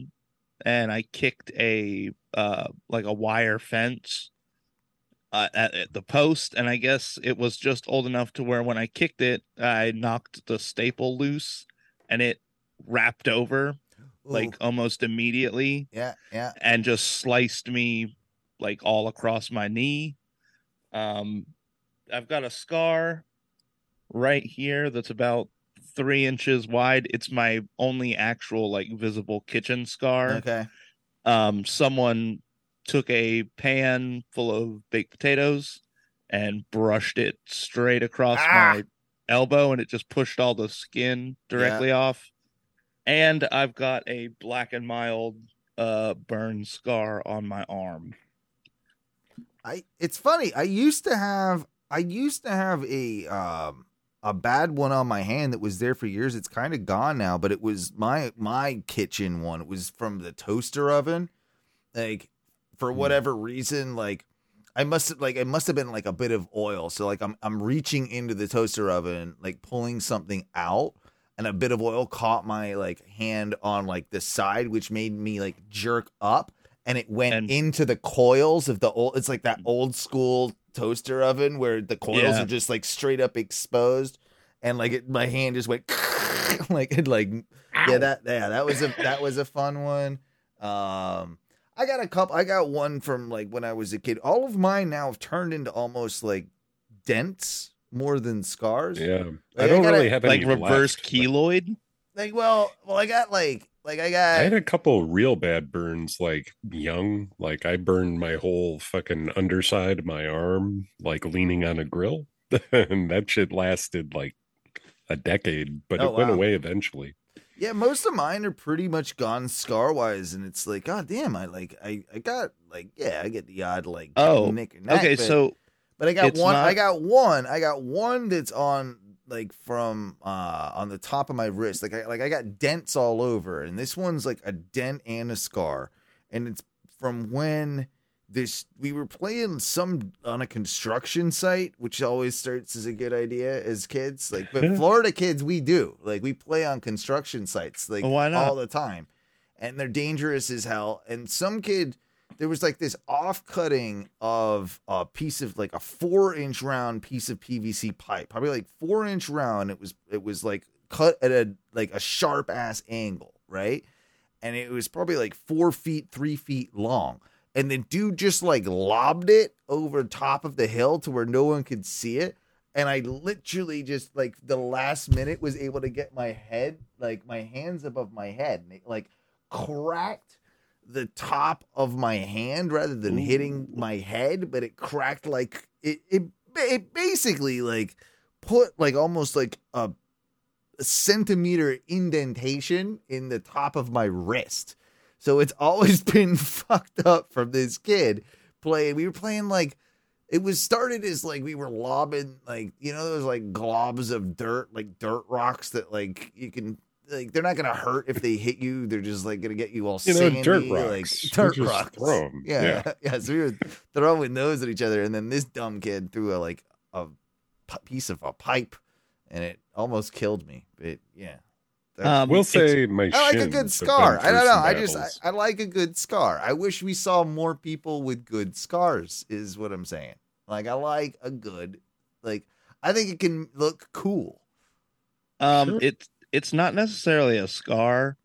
and I kicked a uh like a wire fence uh, at, at the post and I guess it was just old enough to where when I kicked it I knocked the staple loose and it wrapped over like almost immediately yeah, yeah. and just sliced me like all across my knee. Um, I've got a scar right here that's about three inches wide. It's my only actual like visible kitchen scar. Okay. Um, someone took a pan full of baked potatoes and brushed it straight across Ah! my elbow, and it just pushed all the skin directly off. And I've got a black and mild uh burn scar on my arm. I it's funny. I used to have I used to have a um a bad one on my hand that was there for years. It's kind of gone now, but it was my my kitchen one. It was from the toaster oven. Like for whatever reason, like I must have like it must have been like a bit of oil. So like I'm I'm reaching into the toaster oven, like pulling something out, and a bit of oil caught my like hand on like the side, which made me like jerk up, and it went And- into the coils of the old. It's like that old school toaster oven where the coils Yeah. are just like straight up exposed, and like it, my hand just went like it like yeah that yeah that was a that was a fun one. Um, I got a couple. I got one from like when I was a kid. All of mine now have turned into almost like dents more than scars. Yeah. Like, I don't I gotta- really have any Like reverse left, but keloid. Like well, well I got like like I got I had a couple real bad burns, like young. Like I burned my whole fucking underside of my arm, like leaning on a grill, and that shit lasted like a decade, but Oh, it went away eventually. Yeah, most of mine are pretty much gone scar wise, and it's like, god damn, I like I I got like yeah, I get the odd like Oh, nick or neck, Okay, but, so but I got one. I got one. I got one that's on like from uh on the top of my wrist. Like I like I got dents all over, and this one's like a dent and a scar, and it's from when this we were playing some on a construction site, which always starts as a good idea as kids. Like, but Florida kids, we do like we play on construction sites like all the time, and they're dangerous as hell. And some kid, there was like this off cutting of a piece of like a four inch round piece of PVC pipe, probably like four inch round. It was it was like cut at a like a sharp ass angle, right? And it was probably like four feet, three feet long and the dude just like lobbed it over top of the hill to where no one could see it. And i literally just like the last minute was able to get my head like my hands above my head and it like cracked the top of my hand rather than hitting my head but it cracked like it it, it basically like put like almost like a, a centimeter indentation in the top of my wrist so it's always been fucked up from this kid playing. We were playing like it was started as like we were lobbing like you know those like globs of dirt like dirt rocks that like you can like they're not gonna hurt if they hit you they're just like gonna get you all You know, sandy dirt like rocks. You dirt rocks throw 'em. yeah, yeah so we were throwing those at each other and then this dumb kid threw a like a piece of a pipe and it almost killed me but yeah Um, We'll say my I like a good scar. I don't know. I just I. I like a good scar. I wish we saw more people with good scars. Is what I'm saying. Like I like a good, like I think it can look cool. Um, Sure. it's it's not necessarily a scar,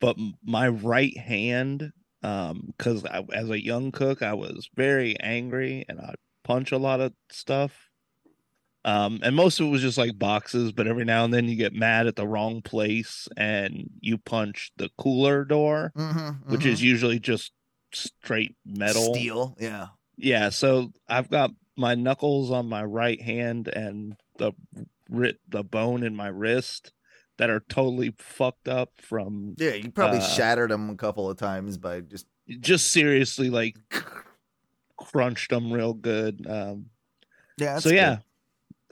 but my right hand, um, because as a young cook, I was very angry and I punch a lot of stuff. Um, and most of it was just like boxes, but every now and then you get mad at the wrong place and you punch the cooler door, Mm-hmm, which is usually just straight metal. steel. Yeah. Yeah, so I've got my knuckles on my right hand and the the bone in my wrist that are totally fucked up from Yeah. You probably Uh, shattered them a couple of times by just. just seriously like crunched them real good. Um Yeah. so yeah,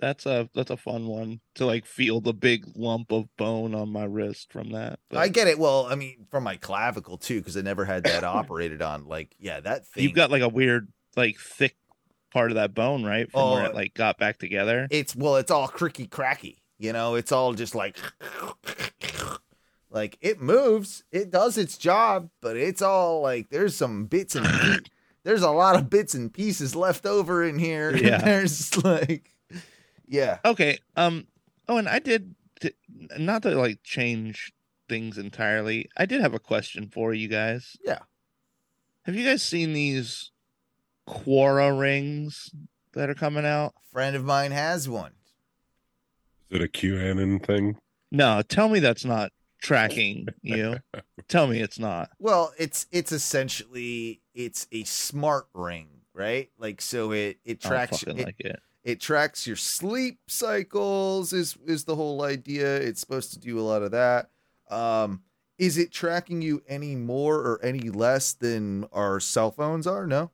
that's a that's a fun one to like feel the big lump of bone on my wrist from that. But I get it. Well, I mean, from my clavicle too, because I never had that operated on. Like, yeah, that thing. you've got like a weird like thick part of that bone, right? From where Oh, it like got back together. it's well, it's all cricky cracky. You know, it's all just like like it moves, it does its job, but it's all like there's some bits and there's a lot of bits and pieces left over in here. Yeah. there's like yeah. Okay. Um. Oh, and I did t- not to like change things entirely. I did have a question for you guys. Yeah. Have you guys seen these Oura rings that are coming out? A friend of mine has one. Is it a QAnon thing? No, tell me that's not tracking you. tell me it's not. Well, it's it's essentially it's a smart ring, right? Like so it it I tracks fucking it, like it. It tracks your sleep cycles is is the whole idea it's supposed to do a lot of that um is it tracking you any more or any less than our cell phones are no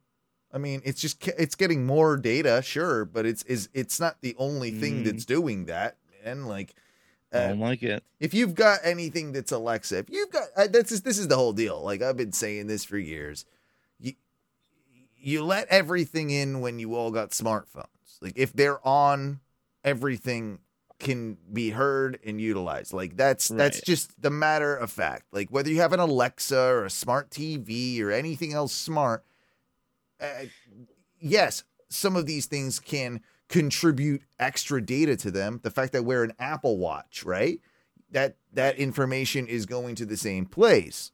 i mean it's just it's getting more data sure but it's is it's not the only thing Mm. that's doing that and like I uh, don't like it. if you've got anything that's Alexa, if you've got uh, that's just, this is the whole deal. Like I've been saying this for years. You you let everything in when you all got smartphones. Like if they're on, everything can be heard and utilized. Like that's that's just the matter of fact. Like whether you have an Alexa or a smart TV or anything else smart, uh, yes, some of these things can contribute extra data to them. The fact that we're an Apple Watch, right? That that information is going to the same place.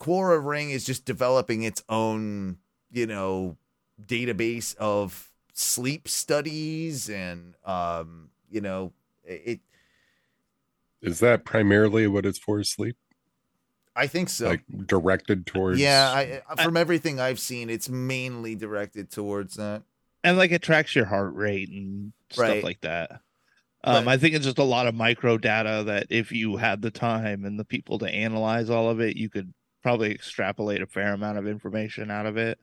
Oura Ring is just developing its own, you know, database of sleep studies and um, you know, it Is that primarily what it's for? Sleep, I think so. like directed towards? yeah, I, I- from everything I've seen, it's mainly directed towards that. And like it tracks your heart rate and stuff Right. like that. Um, But- I think it's just a lot of micro data that if you had the time and the people to analyze all of it, you could probably extrapolate a fair amount of information out of it.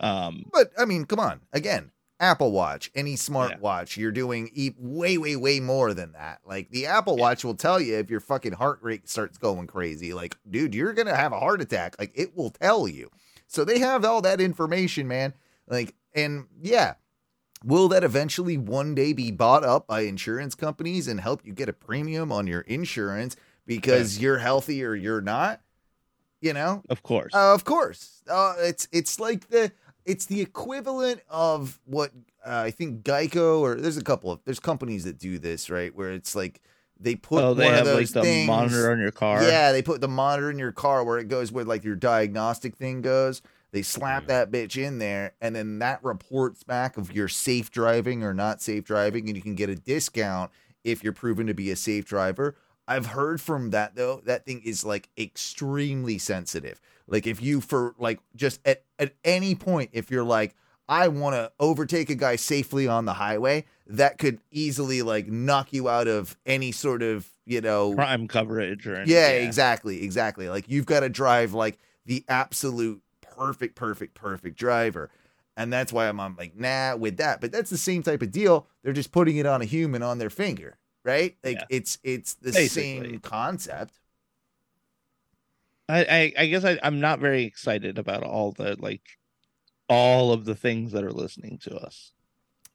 Um, But I mean, come on. Again, Apple Watch, any Yeah. smart watch, you're doing e- way, way, way more than that. Like the Apple Watch will tell you if your fucking heart rate starts going crazy. Like, dude, you're gonna have a heart attack. Like, it will tell you. So they have all that information, man. Like, and yeah, will that eventually one day be bought up by insurance companies and help you get a premium on your insurance because you're healthy or you're not? You know, of course. uh, of course. Uh, it's it's like the it's the equivalent of what uh, I think Geico or there's a couple of there's companies that do this right where it's like they put oh, they one have of like the things. monitor on your car. Yeah, they put the monitor in your car where it goes where like your diagnostic thing goes. They slap Mhm. that bitch in there, and then that reports back of your safe driving or not safe driving, and you can get a discount if you're proven to be a safe driver. I've heard from that though, that thing is like extremely sensitive. Like if you for like just at, at any point, if you're like, I want to overtake a guy safely on the highway, that could easily like knock you out of any sort of, you know, Crime coverage or anything. yeah, exactly, exactly. Like you've got to drive like the absolute perfect, perfect, perfect driver. And that's why I'm, I'm like, nah, with that. But that's the same type of deal. They're just putting it on a human on their finger, right? Like Yeah. it's it's the Basically. same concept. I, I, I guess I, I'm not very excited about all the like all of the things that are listening to us.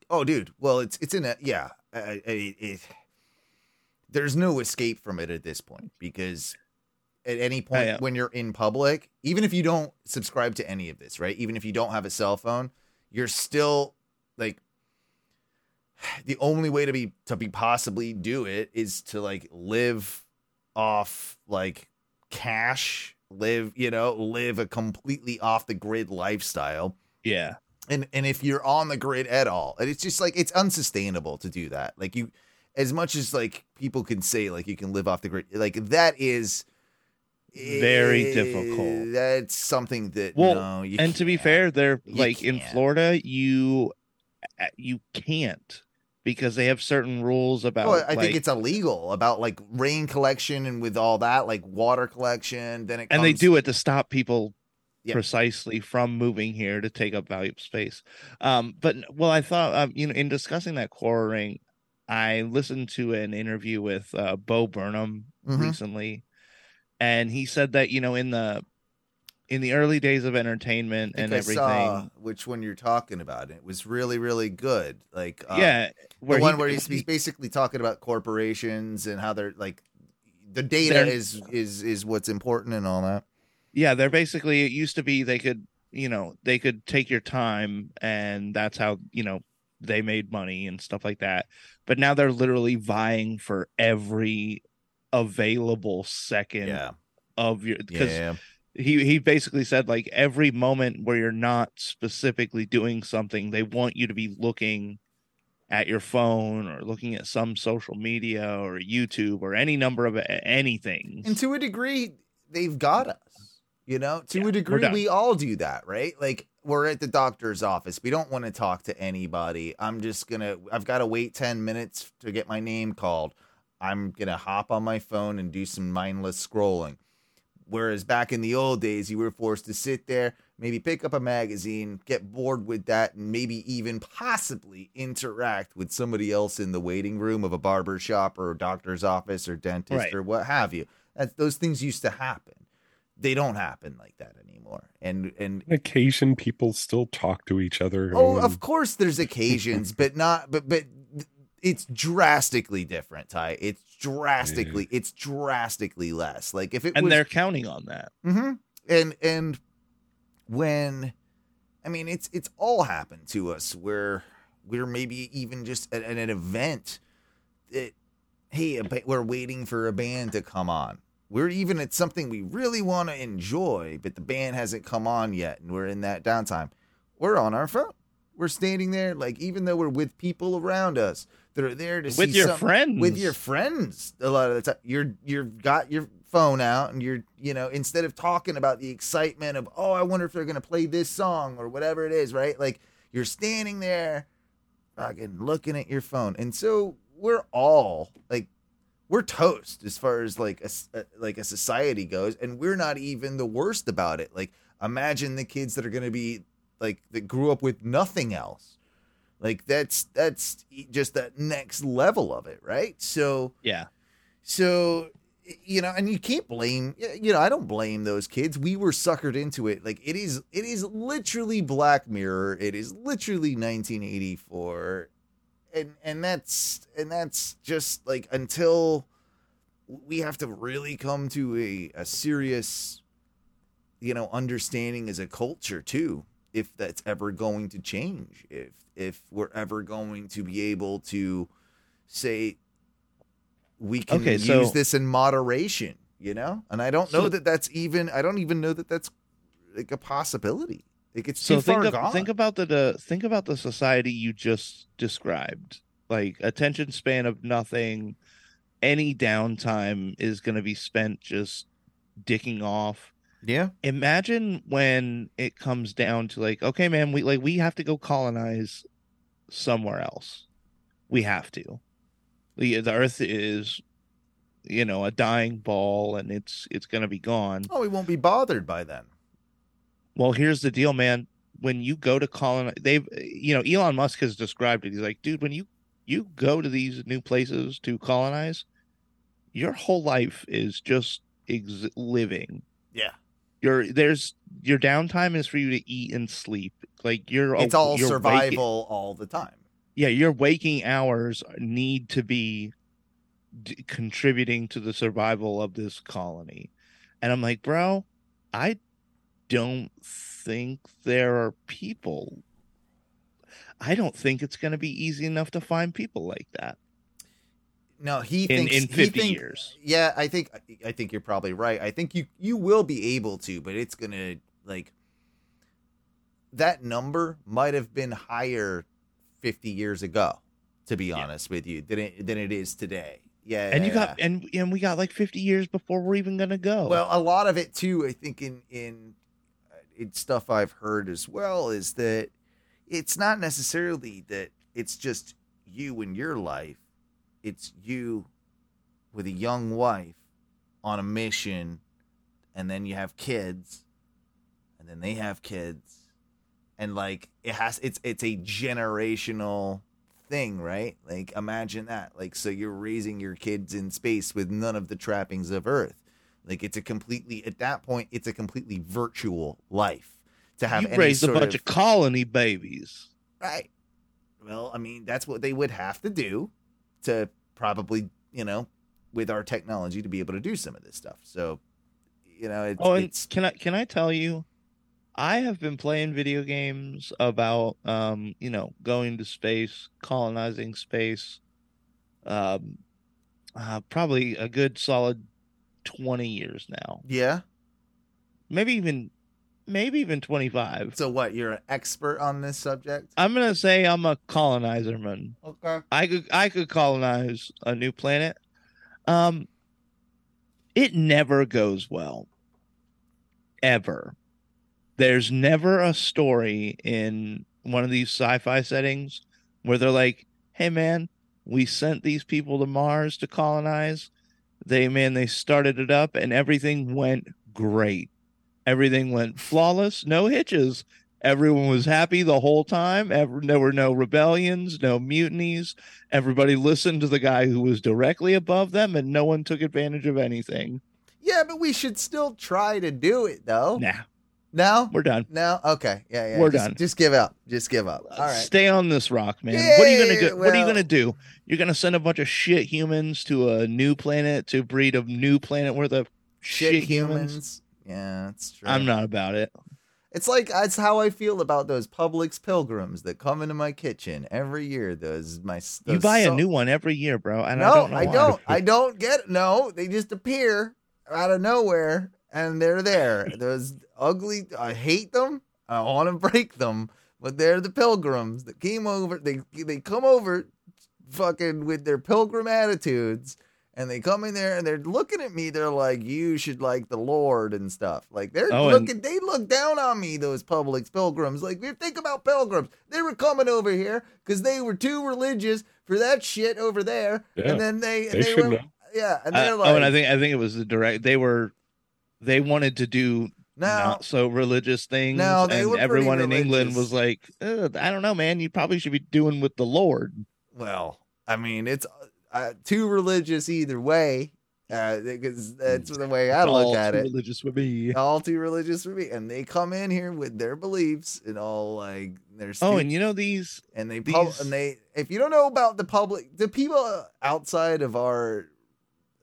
Oh, dude. Well, it's it's in a yeah. I, I, it, there's no escape from it at this point because at any oh, point yeah. when you're in public, even if you don't subscribe to any of this, right? Even if you don't have a cell phone, you're still like the only way to be to be possibly do it is to like live off like cash, live, you know, live a completely off the grid lifestyle Yeah. and and if you're on the grid at all and it's just like it's unsustainable to do that like you as much as like people can say like you can live off the grid like that is Very eh, difficult. that's something that Well, no you and to be fair, they're You like in can't. Florida, you you can't because they have certain rules about. well, I like, think it's illegal about like rain collection and with all that like water collection then it and they do it to stop people Yeah. precisely from moving here to take up valuable space. Um, but well, I thought um, you know in discussing that ring, I listened to an interview with uh, Bo Burnham Mhm. recently, and he said that you know in the in the early days of entertainment and I everything, which one you're talking about. It was really really good. Like uh, yeah, the he- one where he's, he- he's basically talking about corporations and how they're like the data They're- is is is what's important and all that. yeah they're basically it used to be they could you know they could take your time and that's how you know they made money and stuff like that. But now they're literally vying for every available second Yeah, of your because yeah, he he basically said like every moment where you're not specifically doing something they want you to be looking at your phone or looking at some social media or youtube or any number of anything and to a degree, they've got us. You know, to Yeah, a degree, we all do that, right? Like we're at the doctor's office. We don't want to talk to anybody. I'm just gonna. I've got to wait ten minutes to get my name called. I'm gonna hop on my phone and do some mindless scrolling. Whereas back in the old days, you were forced to sit there, maybe pick up a magazine, get bored with that, and maybe even possibly interact with somebody else in the waiting room of a barber shop or a doctor's office or dentist Right. or what have you. That those things used to happen. They don't happen like that anymore. And and On occasion, people still talk to each other. oh, and- of course there's occasions, but not but but it's drastically different, Ty. It's drastically it's drastically less. Like if it and was they're counting on that hmm And and when I mean it's it's all happened to us where we're maybe even just at, at an event that hey ba- we're waiting for a band to come on. We're even at something we really want to enjoy, but the band hasn't come on yet, and we're in that downtime. We're on our phone. We're standing there, like even though we're with people around us that are there to see with your friends with your friends. a lot of the time you're you've got your phone out and you're you know instead of talking about the excitement of oh i wonder if they're gonna play this song or whatever it is right? Like you're standing there fucking looking at your phone. And so we're all like we're toast as far as like a, like a society goes and we're not even the worst about it. Like imagine the kids that are gonna be like that grew up with nothing else like that's that's just that next level of it right? So yeah. so you know and you can't blame you know i don't blame those kids. We were suckered into it. Like it is it is literally black mirror. It is literally 1984 and and that's and that's just like until we have to really come to a, a serious you know understanding as a culture too if that's ever going to change if if we're ever going to be able to say we can Okay, use so- this in moderation you know? And i don't know So- that that's even i don't even know that that's like a possibility. Like it's so too far of, gone. think about the, the think about the society you just described. Like attention span of nothing any downtime is going to be spent just dicking off yeah imagine when it comes down to like okay man we like we have to go colonize somewhere else we have to the, the earth is you know a dying ball and it's it's going to be gone oh we won't be bothered by then well here's the deal man when you go to colonize, they've you know Elon Musk has described it. He's like, dude, when you you go to these new places to colonize, your whole life is just ex- living. Yeah. Your there's your downtime is for you to eat and sleep. Like you're It's all you're survival waking- all the time. yeah, your waking hours need to be d- contributing to the survival of this colony. And I'm like, bro, I don't think there are people. I don't think it's going to be easy enough to find people like that No, he in thinks in 50 think- years. Yeah, I think I think you're probably right. I think you you will be able to, but it's gonna like that number might have been higher 50 years ago. To be honest with you, than it than it is today. Yeah, And you yeah, got and and we got like 50 years before we're even going to go. Well, a lot of it too, I think in in uh, it's stuff I've heard as well is that it's not necessarily that it's just you and your life. It's you with a young wife on a mission and then you have kids and then they have kids and like it has it's it's a generational thing, right? Like imagine that. Like so you're raising your kids in space with none of the trappings of Earth. Like it's a completely at that point it's a completely virtual life to have you raised a bunch of, colony babies. right. Well, I mean that's what they would have to do to probably you know with our technology to be able to do some of this stuff. So you know it's, Oh, it's can I can I tell you, I have been playing video games about um, you know, going to space, colonizing space, um, uh, probably a good solid twenty years now, yeah. maybe even maybe even twenty five. So what? You're an expert on this subject? I'm gonna say I'm a colonizer man. Okay. I could I could colonize a new planet. Um it never goes well. Ever. There's never a story in one of these sci-fi settings where they're like, "Hey man, we sent these people to Mars to colonize. They man, they started it up and everything went great. Everything went flawless, no hitches. Everyone was happy the whole time. Ever, there were no rebellions, no mutinies. Everybody listened to the guy who was directly above them, and no one took advantage of anything. Yeah, but we should still try to do it though. Nah, No? we're done. No? Okay. Yeah, yeah. We're just, done. Just give up. Just give up. All right. Stay on this rock, man. what are you gonna do? what are you gonna do? You're gonna send a bunch of shit humans to a new planet to breed a new planet worth of Shit, shit, humans. humans? Yeah, that's true. I'm not about it. It's like that's how I feel about those Publix pilgrims that come into my kitchen every year. Those my You those buy a new one every year, bro. And no, I don't know I don't. I don't get it. No, they just appear out of nowhere and they're there. Those ugly. I hate them. I want to break them, but they're the pilgrims that came over. They they come over, fucking with their pilgrim attitudes. And they come in there and they're looking at me. They're like, "You should like the Lord and stuff." Like they're Oh, and- looking. They look down on me. Those Publix pilgrims. Like, think about pilgrims, they were coming over here because they were too religious for that shit over there. Yeah, and then they they they, were know. yeah, and they're like, oh, and I think I think it was the direct. They were, they wanted to do no, not so religious things. No, they and were everyone in England was like, I don't know, man. You probably should be doing with the Lord. well, I mean, it's uh, too religious either way, uh, because that's the way I look at too it. Religious would be. All too religious for me, and they come in here with their beliefs and all like their Oh, and you know these. and they pub- and they if you don't know about the public the people outside of our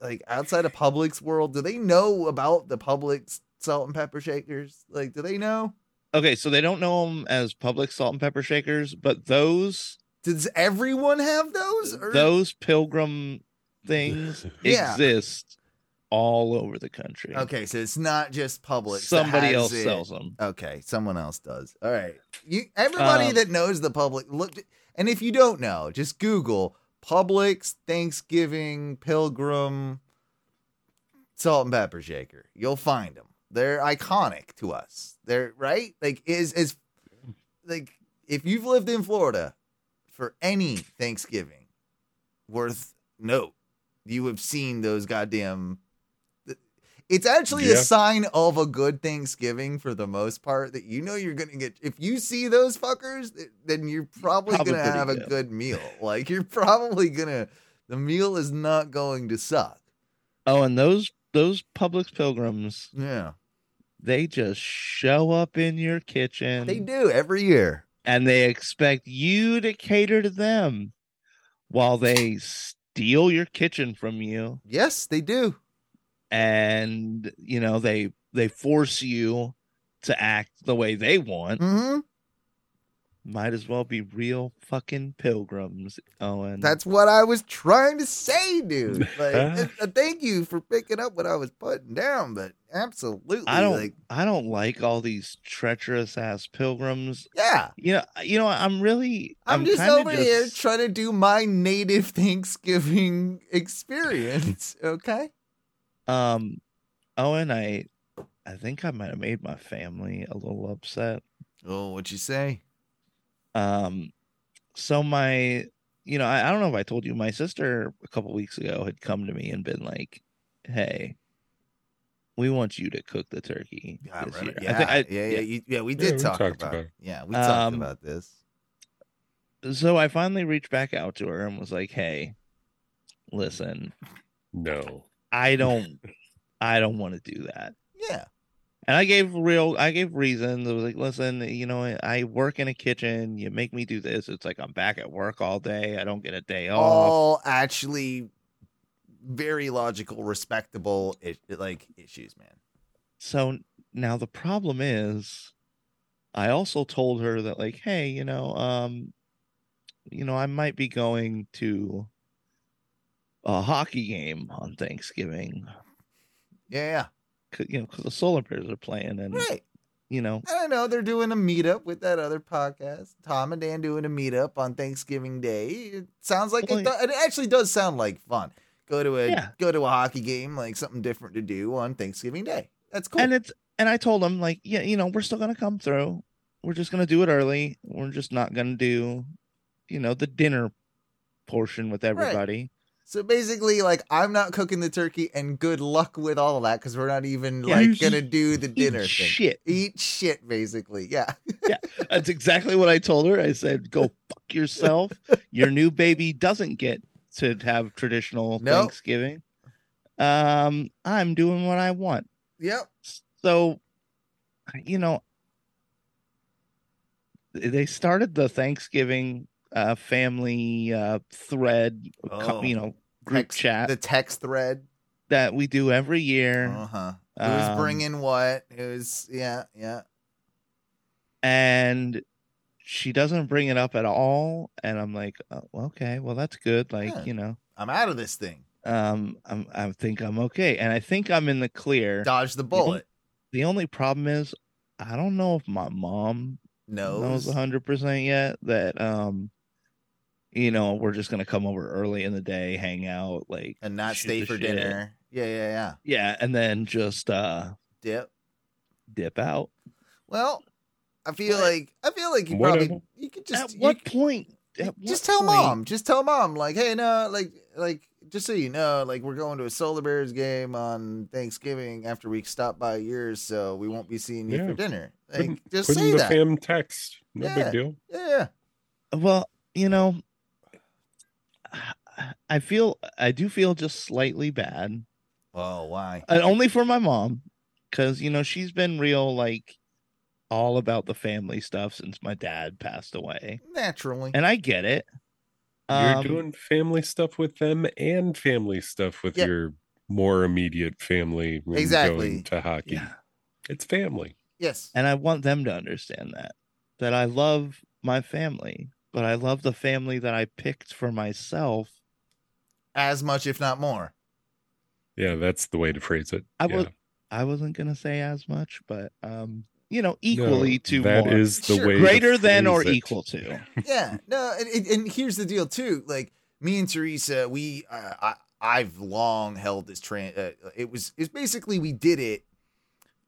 like outside of Publix world do they know about the Publix salt and pepper shakers like do they know Okay, so they don't know them as Publix salt and pepper shakers, but those does everyone have those or? Those pilgrim things Yeah. exist all over the country. okay so it's not just Publix Somebody else sells them. okay someone else does. All right. You everybody Um, that knows the Publix look and if you don't know just google publix thanksgiving pilgrim salt and pepper shaker. You'll find them they're iconic to us. They're right? Like is is like if you've lived in florida for any thanksgiving worth note you have seen those goddamn It's actually Yeah. a sign of a good Thanksgiving for the most part that you know you're gonna get. If you see those fuckers, then you're probably, Probably gonna pretty have a good. meal. Like you're probably gonna. The meal is not going to suck. Oh, and those those Publix pilgrims, Yeah, they just show up in your kitchen they do every year. And they expect you to cater to them while they steal your kitchen from you. Yes, they do. and you know they they force you to act the way they want. Hmm might as well be real fucking pilgrims owen That's what I was trying to say, dude. Like, uh, thank you for picking up what I was putting down, but absolutely, i don't like, i don't like all these treacherous ass pilgrims yeah. you know you know i'm really I'm, just kinda over here trying to do my native Thanksgiving experience. Okay. um owen i i think i might have made my family a little upset Oh, what'd you say? Um, so my, you know, I, I don't know if I told you, my sister a couple weeks ago had come to me and been like, "Hey, we want you to cook the turkey Yeah, this year." yeah, I think I, yeah, yeah, you- yeah, We did we talk talked about, about it. Yeah, we talked Um, about this. So I finally reached back out to her and was like, "Hey, listen, No. I don't, I don't want to do that." Yeah. And I gave real, I gave reasons. I was like, listen, you know, I work in a kitchen. You make me do this. It's like I'm back at work all day. I don't get a day off. All actually very logical, respectable, like issues, man. So now the problem is I also told her that like, hey, you know, um, you know, I might be going to a hockey game on Thanksgiving, Yeah, you know, because the Solar Bears are playing, and. Right. you know, I don't know they're doing a meetup with that other podcast. Tom and Dan doing a meetup on Thanksgiving Day. It sounds like Well, it, do- it actually does sound like fun. Go to a Yeah. go to a hockey game, like something different to do on Thanksgiving Day. That's cool. and it's and I told him like, yeah, you know, we're still gonna come through. We're just gonna do it early. We're just not gonna do, you know, the dinner portion with everybody. So basically, like I'm not cooking the turkey, and good luck with all of that because we're not even Yeah, like gonna do the Eat dinner thing. shit. Eat shit, basically. Yeah. Yeah, that's exactly what I told her. I said, "Go fuck yourself. Your new baby doesn't get to have traditional Nope. Thanksgiving. Um, I'm doing what I want. Yep. So, you know, they started the Thanksgiving uh, family uh, thread, Oh. you know, group Text- chat The text thread. that we do every year, Uh huh. Who's Um, bringing what? Who's yeah yeah. and she doesn't bring it up at all. And I'm like, oh, okay, well, that's good. Like, Yeah. you know. I'm out of this thing. um I'm, i think i'm okay and i think i'm in the clear Dodge the bullet. the only problem is i don't know if my mom knows Knows. 100% yet that um you know we're just gonna come over early in the day hang out like and not stay for shit. dinner. Yeah, yeah, yeah. yeah and then just uh Dip. dip out Well, I feel What? like I feel like you Whatever. probably you could just at you what point at just what tell point- mom. Just tell mom. Like, hey, no, like like just so you know, like we're going to a Solar Bears game on Thanksgiving after we stop by yours, so we won't be seeing you Yeah. for dinner. Like, Put, in- just put in say the that. fam text. No Yeah. big deal. Yeah. well you know i feel i do feel just slightly bad Oh, why? and only for my mom because you know she's been real like all about the family stuff since my dad passed away Naturally. and i get it You're Um, doing family stuff with them and family stuff with Yeah. your more immediate family. Exactly. going to hockey. yeah It's family. yes. and i want them to understand that that i love my family but i love the family that i picked for myself As much, if not more. Yeah, that's the way to phrase it. i yeah. was i wasn't gonna say as much but um you know equally No, to That more. is the Sure. way. to greater than or it. equal to yeah no and, and, and here's the deal too like me and teresa we uh, I, i've long held this trend uh, it was it's basically we did it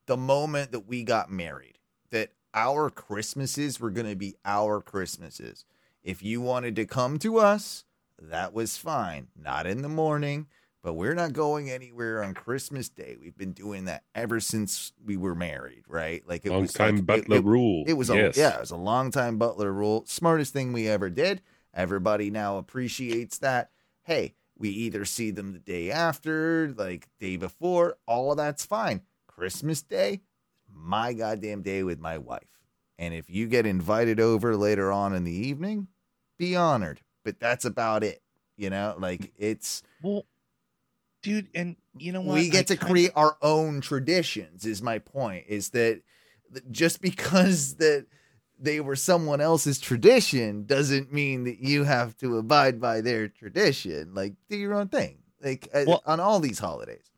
the moment that we got married that our christmases were going to be our christmases if you wanted to come to us that was fine not in the morning but we're not going anywhere on Christmas Day. We've been doing that ever since we were married, right? Like it Long was time like, Butler it, it, rule. it was yes. a yeah, it was a long time Butler rule. Smartest thing we ever did. Everybody now appreciates that. Hey, we either see them the day after, like day before, all of that's fine. Christmas Day, my goddamn day with my wife. And if you get invited over later on in the evening, be honored. But that's about it. You know, like it's Well, dude, and you know what? we get I to kinda- create our own traditions is my point is that just because that they were someone else's tradition doesn't mean that you have to abide by their tradition like do your own thing like uh, Well- on all these holidays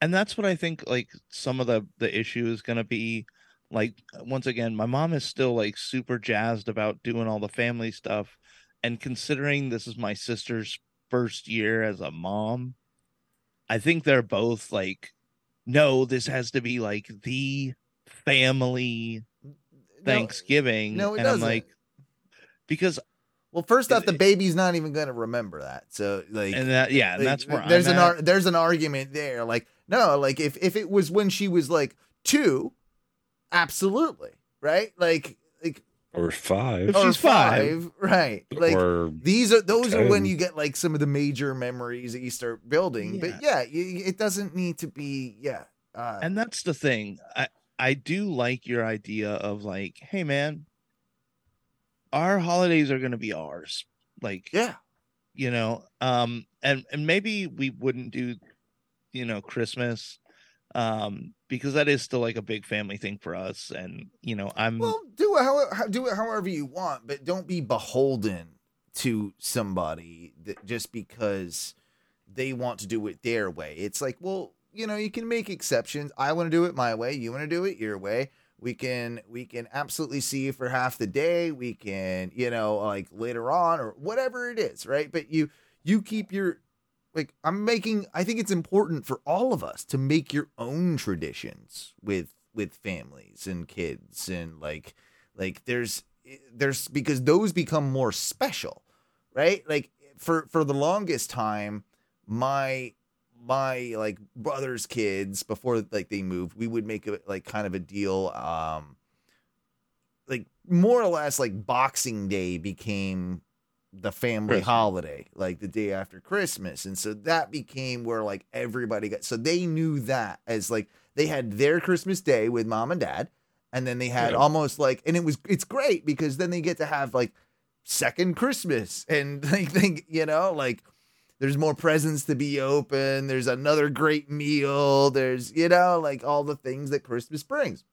and that's what I think like some of the the issue is going to be like once again my mom is still like super jazzed about doing all the family stuff and considering this is my sister's first year as a mom I think they're both like no this has to be like the family No- Thanksgiving no, it and I'm doesn't. like because well first off the baby's not even going to remember that so like and that yeah and like, that's where there's I'm an ar- there's an argument there like no like if if it was when she was like 2 absolutely right like Or five. If or she's five. right. Like or these are those are when you get like some of the major memories that you start building. But yeah. you, it doesn't need to be yeah uh, and that's the thing. I i do like your idea of like hey man our holidays are going to be ours. Like yeah. you know um and and maybe we wouldn't do you know christmas um because that is still like a big family thing for us and you know i'm well do it how, how do it however you want but don't be beholden to somebody that just because they want to do it their way. It's like well you know you can make exceptions. I want to do it my way you want to do it your way. We can we can absolutely see you for half the day. We can you know like later on or whatever it is right? But you you keep your like i'm making i think it's important for all of us to make your own traditions with with families and kids and like like there's there's because those become more special right? Like for for the longest time my my like brother's kids before like they moved we would make a like kind of a deal um like more or less like boxing day became the family Christmas. holiday like the day after christmas and so that became where like everybody got so they knew that as like they had their christmas day with mom and dad and then they had Yeah. almost like and it was it's great because then they get to have like second christmas and like think you know like there's more presents to be open there's another great meal there's you know like all the things that christmas brings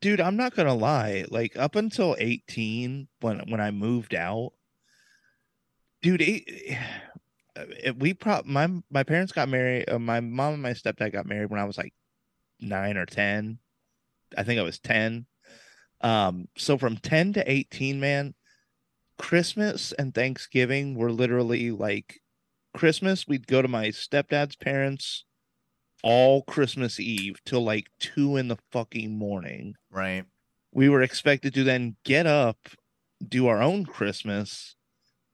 dude i'm not gonna lie like up until 18 when when i moved out dude it, it- we pro my my parents got married uh, my mom and my stepdad got married when i was like nine or ten. I think i was 10 um so from 10 to 18 man christmas and thanksgiving were literally like christmas we'd go to my stepdad's parents all christmas eve till like two in the fucking morning. Right. We were expected to then get up, do our own Christmas,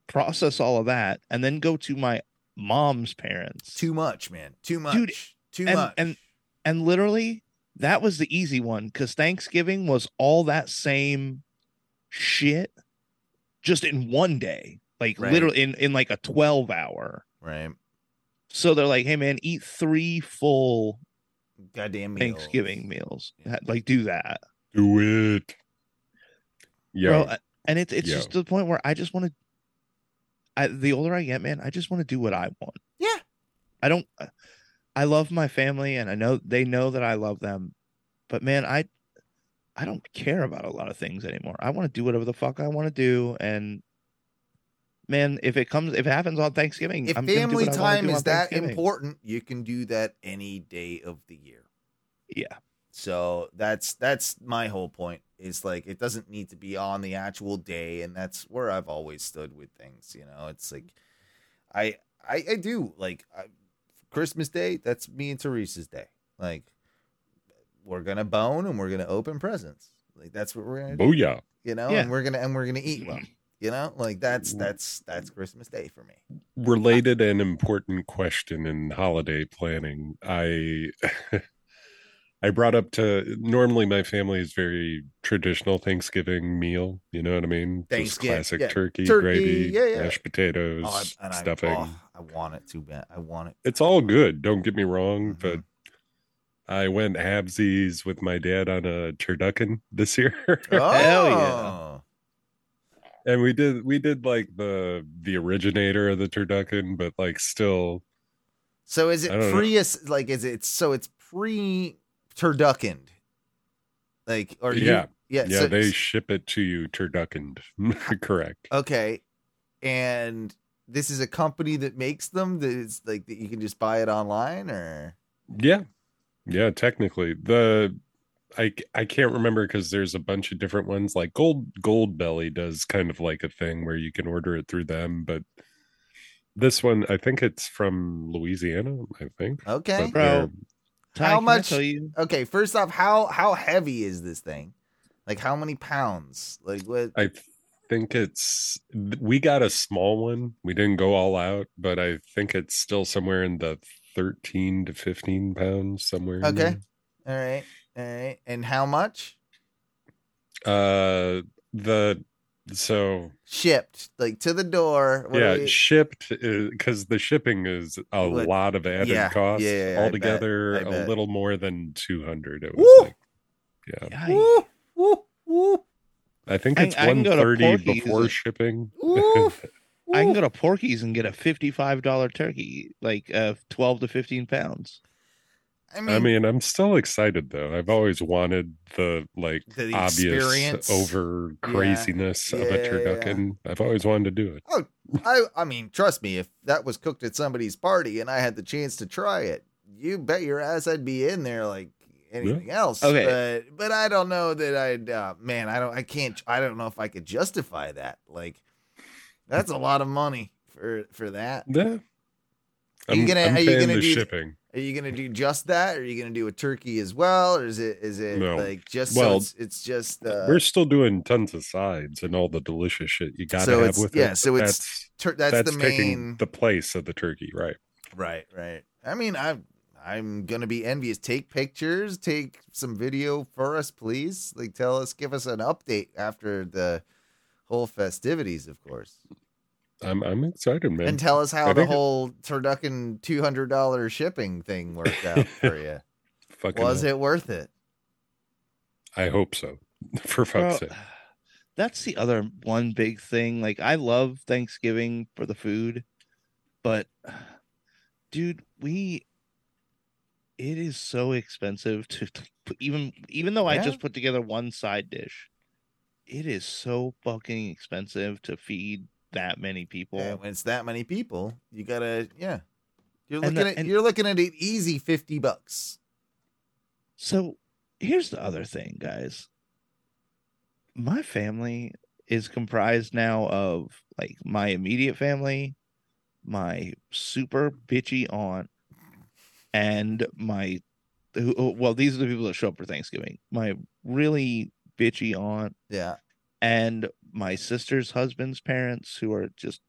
process all of that, and then go to my mom's parents. too much man too much Dude, too and- much and- and literally, that was the easy one because Thanksgiving was all that same shit just in one day. Like Right. literally in, in like a 12 hour. right So they're like, hey man, eat three full goddamn meals. Thanksgiving meals. Yeah. Like do that. do it. Yeah. bro and it's it's Yo. just to the point where i just want to I, the older i get man i just want to do what i want. Yeah. i don't uh, i love my family and i know they know that i love them but man i i don't care about a lot of things anymore. I want to do whatever the fuck i want to do and man if it comes if it happens on thanksgiving if I'm family what I wanna time is that important you can do that any day of the year. Yeah. So that's that's my whole point. Is like it doesn't need to be on the actual day, and that's where I've always stood with things. You know, it's like I I, I do like I, Christmas Day. That's me and Teresa's day. Like we're gonna bone and we're gonna open presents. Like that's what we're gonna do. Booyah. You know, Yeah. and we're gonna and we're gonna eat well. You know, like that's mm. that's that's Christmas Day for me. Related and important question in holiday planning. I I brought up to normally my family is very traditional Thanksgiving meal. You know what I mean? Just classic yeah. turkey, Turkey, gravy, yeah, yeah. mashed potatoes, Oh, I- and I, stuffing. oh, I want it too bad. I want it. It's all good. Don't get me wrong, Mhm. but I went halvesies with my dad on a turducken this year. Oh, Hell yeah. and we did we did like the the originator of the turducken but like still So is it pre? Like, is it so? It's pre turduckened. Like, or do you- Yeah. yeah, yeah so- they ship it to you turduckened correct Okay. And this is a company that makes them that it's like that you can just buy it online or yeah yeah technically the i i can't remember because there's a bunch of different ones like gold Goldbelly does kind of like a thing where you can order it through them but this one i think it's from louisiana i think okay. But Bro. they're- Ty, How much- tell you? Okay, first off, how how heavy is this thing? Like how many pounds? Like what I think it's we got a small one. We didn't go all out, but I think it's still somewhere in the 13 to 15 pounds somewhere. in Okay. all right. All right. And how much? Uh the so Shipped like to the door. What yeah, do shipped because the shipping is a What- lot of added yeah, cost. yeah, yeah, I bet, Altogether, I bet. a little more than 200. It Woo! was like, yeah, Woo, woo, woo, I think it's I can go to 130 Porky's before and- shipping. I can go to Porky's and get a fifty-five dollar turkey, like uh, twelve to fifteen pounds. I mean, I mean, I'm still excited though. I've always wanted the like The obvious experience. over craziness of Yeah, a yeah, yeah. turducken. I've always wanted to do it. Oh, I I mean, trust me, if that was cooked at somebody's party and I had the chance to try it, you bet your ass I'd be in there like anything else. Okay. But but I don't know that I'd uh, man, I don't I can't I don't know if I could justify that. Like that's a lot of money for for that. Yeah. Are you gonna- I'm are you gonna the do the- shipping. Are you gonna do just that? Or are you gonna do a turkey as well? Or is it is it No. like just Well, so it's, it's just uh, We're still doing tons of sides and all the delicious shit you gotta So have it's- with yeah, it. Yeah, so but it's that's tur- that's, that's, the main the place of the turkey, right? Right, right. I mean, I'm I'm gonna be envious. Take pictures, take some video for us, please. Like, tell us, give us an update after the whole festivities, of course, I'm I'm excited, man. and tell us how I the think it- whole turducken two hundred dollar shipping thing worked out for you. Fucking Was hell. it worth it? I hope so. For fuck's Bro, sake. that's the other one big thing. Like I love Thanksgiving for the food, but dude, we it is so expensive to, to even even though I just put together one side dish. It is so fucking expensive to feed that many people. Yeah, when it's that many people, you gotta yeah. You're looking the- at and- you're looking at an easy fifty bucks. So here's the other thing, guys. My family is comprised now of like my immediate family, my super bitchy aunt, and my oh, well, these are the people that show up for Thanksgiving. My really bitchy aunt Yeah. and my sister's husband's parents, who are just,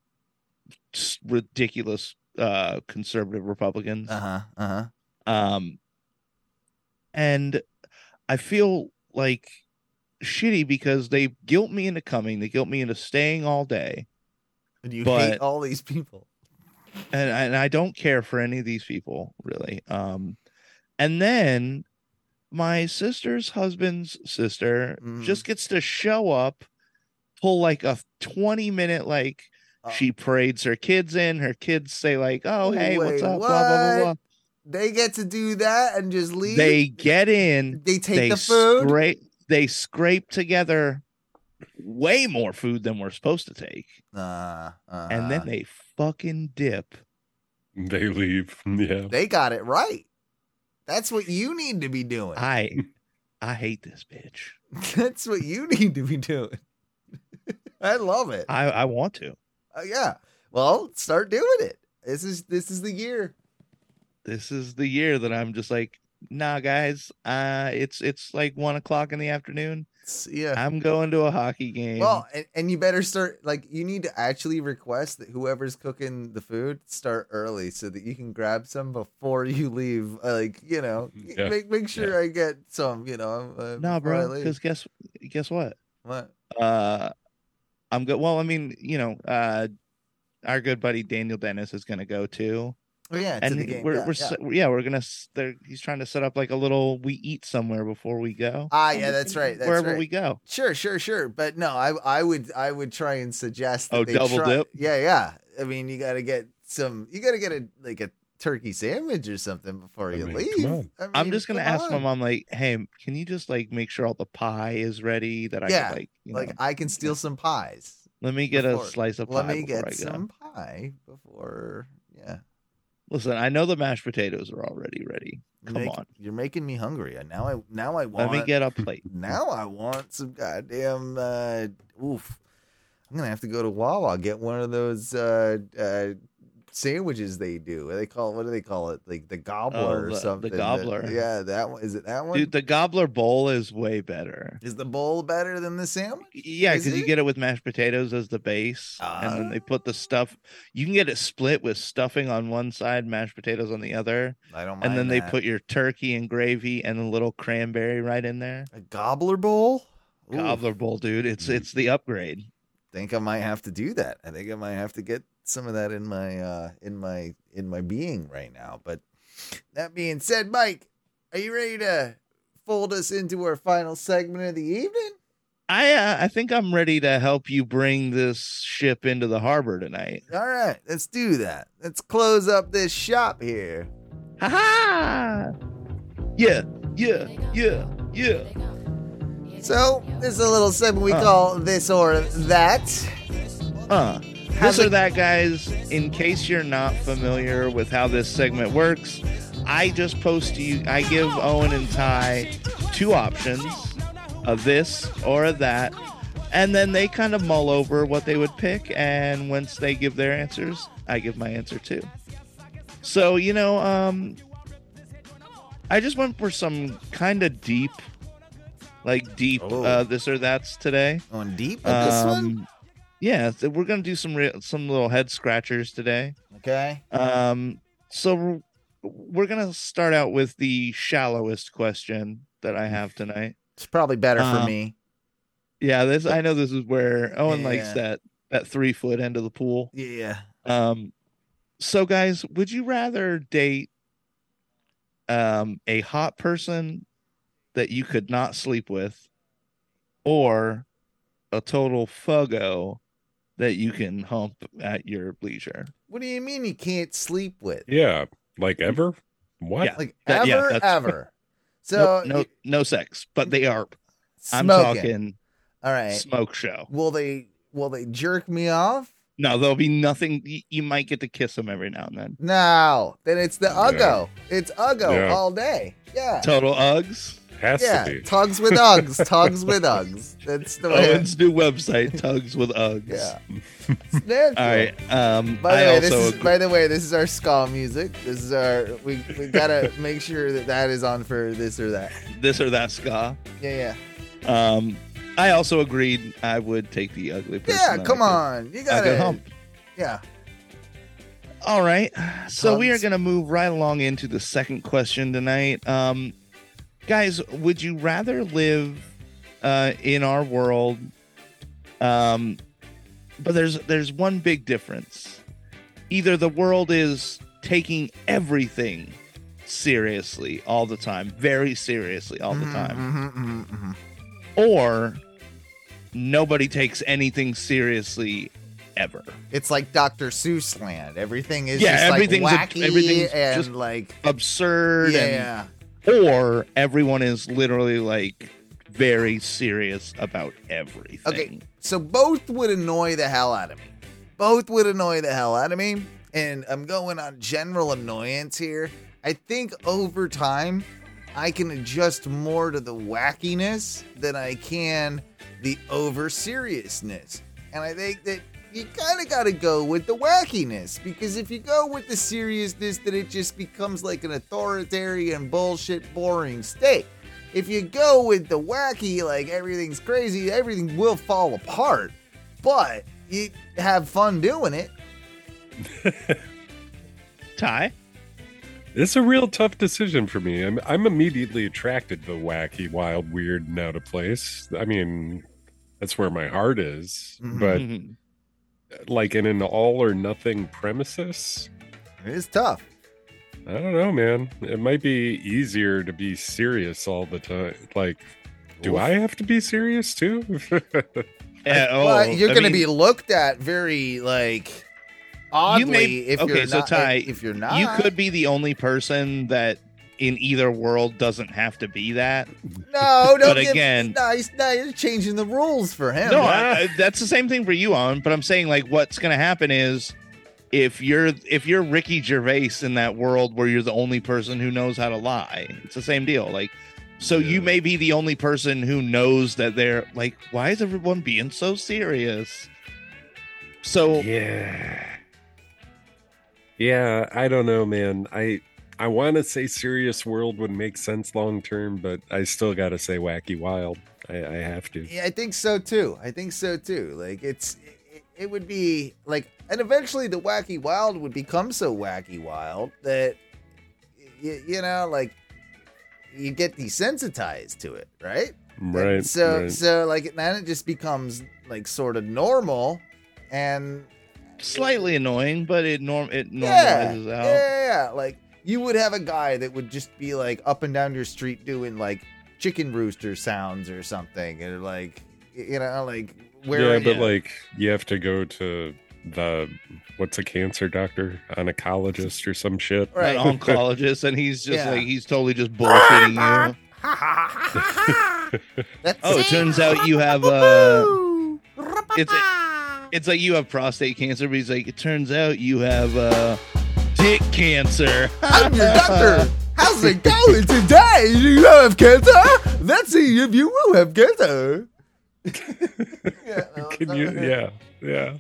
just ridiculous uh conservative Republicans. Uh huh. Uh huh. Um, and I feel like shitty because they guilt me into coming. They guilt me into staying all day, And you But- hate all these people. and and I don't care for any of these people really. Um, and then my sister's husband's sister Mhm. just gets to show up, pull like a twenty minute like Uh, she parades her kids in. Her kids say like, "Oh hey, what's Wait, up?" Blah blah blah. blah. They get to do that and just leave. They get in. they take they the food. Scrape, they scrape together way more food than we're supposed to take, Uh, and then they fucking dip. They leave. Yeah. they got it right. That's what you need to be doing. I, I hate this bitch. That's what you need to be doing. I love it. I, I want to. Uh, yeah. Well, start doing it. This is this is the year. This is the year that I'm just like, nah, guys. Uh, it's it's like one o'clock in the afternoon. Yeah. I'm going to a hockey game. Well, and, and you better start like you need to actually request that whoever's cooking the food start early so that you can grab some before you leave. Uh, Like you know, Yeah. make make sure I get some. You know, uh, no, bro. Because guess guess what? what? Uh, I'm good. Well, I mean, you know, uh, our good buddy Daniel Dennis is going to go too, Oh yeah, and the game. we're yeah, we're yeah. yeah we're gonna. They're, he's trying to set up like a little we eat somewhere before we go. Ah, yeah, that's right. That's Wherever right. we go. Sure, sure, sure. But no, I I would I would try and suggest that Oh, they double try- dip? Yeah, yeah. I mean, you got to get some. You got to get a like a turkey sandwich or something before I you mean, leave. come on. I I'm mean, just gonna come ask my mom like, hey, can you just like make sure all the pie is ready that I Yeah, can like, you Like know, I can steal some pies. let me get before- a slice of pie Let me before I get go. some pie before. Yeah. Listen, I know the mashed potatoes are already ready. Come make- on, You're making me hungry. And Now I now I want. let me get a plate. Now I want some goddamn. Uh, oof. I'm gonna have to go to Wawa get one of those uh, uh, sandwiches they do. What do they call what do they call it? Like the gobbler Oh, or the- the something. that- gobbler. yeah, that one. Is it that one? Dude, the gobbler bowl is way better. is the bowl better than the sandwich? Yeah, because you get it with mashed potatoes as the base, and then they put the stuff. You can get it split with stuffing on one side, mashed potatoes on the other, I don't. and then mind they put your turkey and gravy and a little cranberry right in there. a gobbler bowl. Ooh, Gobbler bowl, dude. It's Mm. it's the upgrade. think I might have to do that. I think I might have to get some of that in my uh in my in my being right now. But that being said, Mike, are you ready to fold us into our final segment of the evening? I uh, I think I'm ready to help you bring this ship into the harbor tonight. All right, let's do that. Let's close up this shop here. Ha ha! Yeah, yeah, yeah, yeah. So, this is a little segment we Huh. call this or that. Uh, this or that, guys. In case you're not familiar with how this segment works, I just post to you. I give Owen and Ty two options: a this or a that, and then they kind of mull over what they would pick. And once they give their answers, I give my answer too. So you know, um, I just went for some kind of deep, like deep Oh. uh, this or that's today. Going deep with this one? Yeah, we're gonna do some real, some little head scratchers today. Okay. Um, so we're gonna start out with the shallowest question that I have tonight. It's probably better for Um, me. Yeah, this I know this is where Owen likes that that three foot end of the pool. Yeah. Um, so guys, would you rather date um a hot person that you could not sleep with, or a total fuggo that you can hump at your leisure? What do you mean you can't sleep with? Yeah, like ever? What? Yeah. Like That- ever, that's- ever. So no, no, no sex, but they are. I'm talking All right. smoke show. Will they will they jerk me off? No, there'll be nothing. You, you might get to kiss them every now and then. No. Then it's the Uggo. It's Uggo Yeah. all day. Yeah. Total Uggs. Has Yeah. to be. Tugs with Uggs. Tugs with Uggs. That's the way. Owen's new website, Tugs with Uggs. Yeah. All right. Um, By the I way, also this is agree- by the way, this is our ska music. This is our we we gotta make sure that that is on for this or that. this or that ska. Yeah, yeah, Um, I also agreed I would take the ugly person. yeah. Come on, you gotta. Yeah. All right. So we are going to move right along into the second question tonight. Um, guys, would you rather live uh, in our world? Um, but there's there's one big difference. Either the world is taking everything seriously all the time, very seriously all the Mhm, time, mhm, mhm, mhm. or nobody takes anything seriously ever. It's like Dr. Seuss land. Everything is Yeah, just everything's like wacky everything's and just like Absurd and yeah. Or everyone is literally like very serious about everything. Okay, so both would annoy the hell out of me. Both would annoy the hell out of me. And I'm going on general annoyance here. I think over time, I can adjust more to the wackiness than I can the over seriousness. And I think that you kind of got to go with the wackiness because if you go with the seriousness, then it just becomes like an authoritarian, bullshit, boring state. if you go with the wacky, like everything's crazy, everything will fall apart. But you have fun doing it. Ty. It's a real tough decision for me. I'm I'm immediately attracted to the wacky, wild, weird, and out of place. I mean, that's where my heart is. But Mhm. Like in an all or nothing premises, It is tough. I don't know, man. It might be easier to be serious all the time. Like, do Oof. I have to be serious too? Yeah, oh, Well, you're I going to mean, be looked at very like oddly may- if okay, you're so not. Ty, if you're not, You could be the only person that in either world doesn't have to be that. No, don't But give, again- no, he's, no, you're changing the rules for him. No, I, I- that's the same thing for you on. But I'm saying like what's going to happen is if you're if you're Ricky Gervais in that world where you're the only person who knows how to lie, it's the same deal. Like, so you may be the only person who knows that they're like, why is everyone being so serious? So yeah. Yeah, I don't know, man. I I want to say serious world would make sense long term, but I still got to say wacky wild. I, I have to. Yeah, I think so too. I think so too. Like it's it, it would be like and eventually the wacky wild would become so wacky wild that you, you know like you get desensitized to it, right? Right. So right. so like then it just becomes like sort of normal and slightly annoying, but it norm it normalizes yeah, out. yeah, yeah. Like you would have a guy that would just be like up and down your street doing like chicken rooster sounds or something, or like you know, like where yeah, but yeah. like you have to go to the what's a cancer doctor, oncologist or some shit. Right. An oncologist, and he's just Yeah. like he's totally just bullshitting you. That's Oh, it turns out you have uh it's it's like you have prostate cancer, but he's like, it turns out you have uh dick cancer. I'm your doctor. How's it going today? Do you have cancer? Let's see if you will have cancer. yeah, well, Can so- you? Yeah, yeah.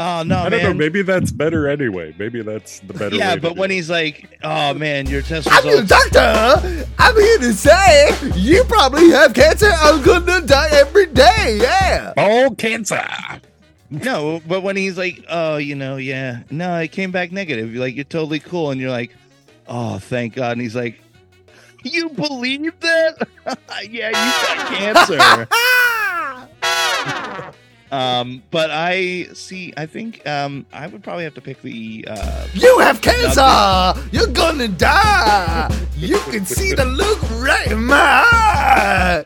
Oh no, I man. don't know. Maybe that's better anyway. Maybe that's the better. yeah, way but do when it. he's like, "Oh man, your test I'm your doctor. I'm here to say you probably have cancer. I'm gonna die every day. Yeah. ball cancer. No, but when he's like, "Oh, you know, yeah, no, it came back negative," you're like, "You're totally cool," and you're like, "Oh, thank God," and he's like, "You believe that? yeah, you got cancer." Um, but I see. I think um, I would probably have to pick the. Uh, You have cancer. You're gonna die. You can see the look right in my eye.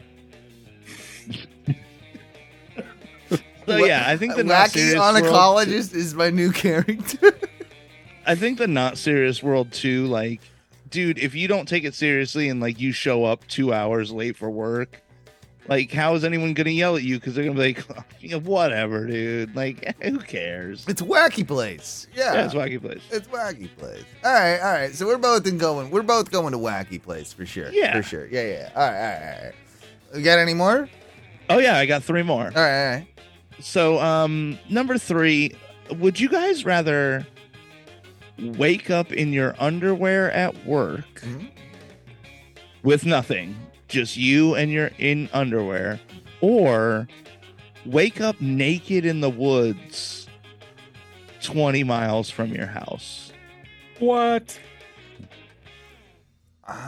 So yeah, I think the not wacky serious world. oncologist is my new character. I think the not serious world too. Like, dude, if you don't take it seriously and like you show up two hours late for work, like how is anyone gonna yell at you? Because they're gonna be like, oh, "Yeah, whatever, dude. Like, who cares? it's wacky place. Yeah. It's wacky place. It's wacky place. All right, all right. So we're both in going. We're both going to wacky place for sure. Yeah. for sure. Yeah, yeah. All right, all right, all right. We got any more? Oh yeah, I got three more. All right, all right. So, um, number three, would you guys rather wake up in your underwear at work Mhm. with nothing, just you and your in underwear, or wake up naked in the woods 20 miles from your house? What?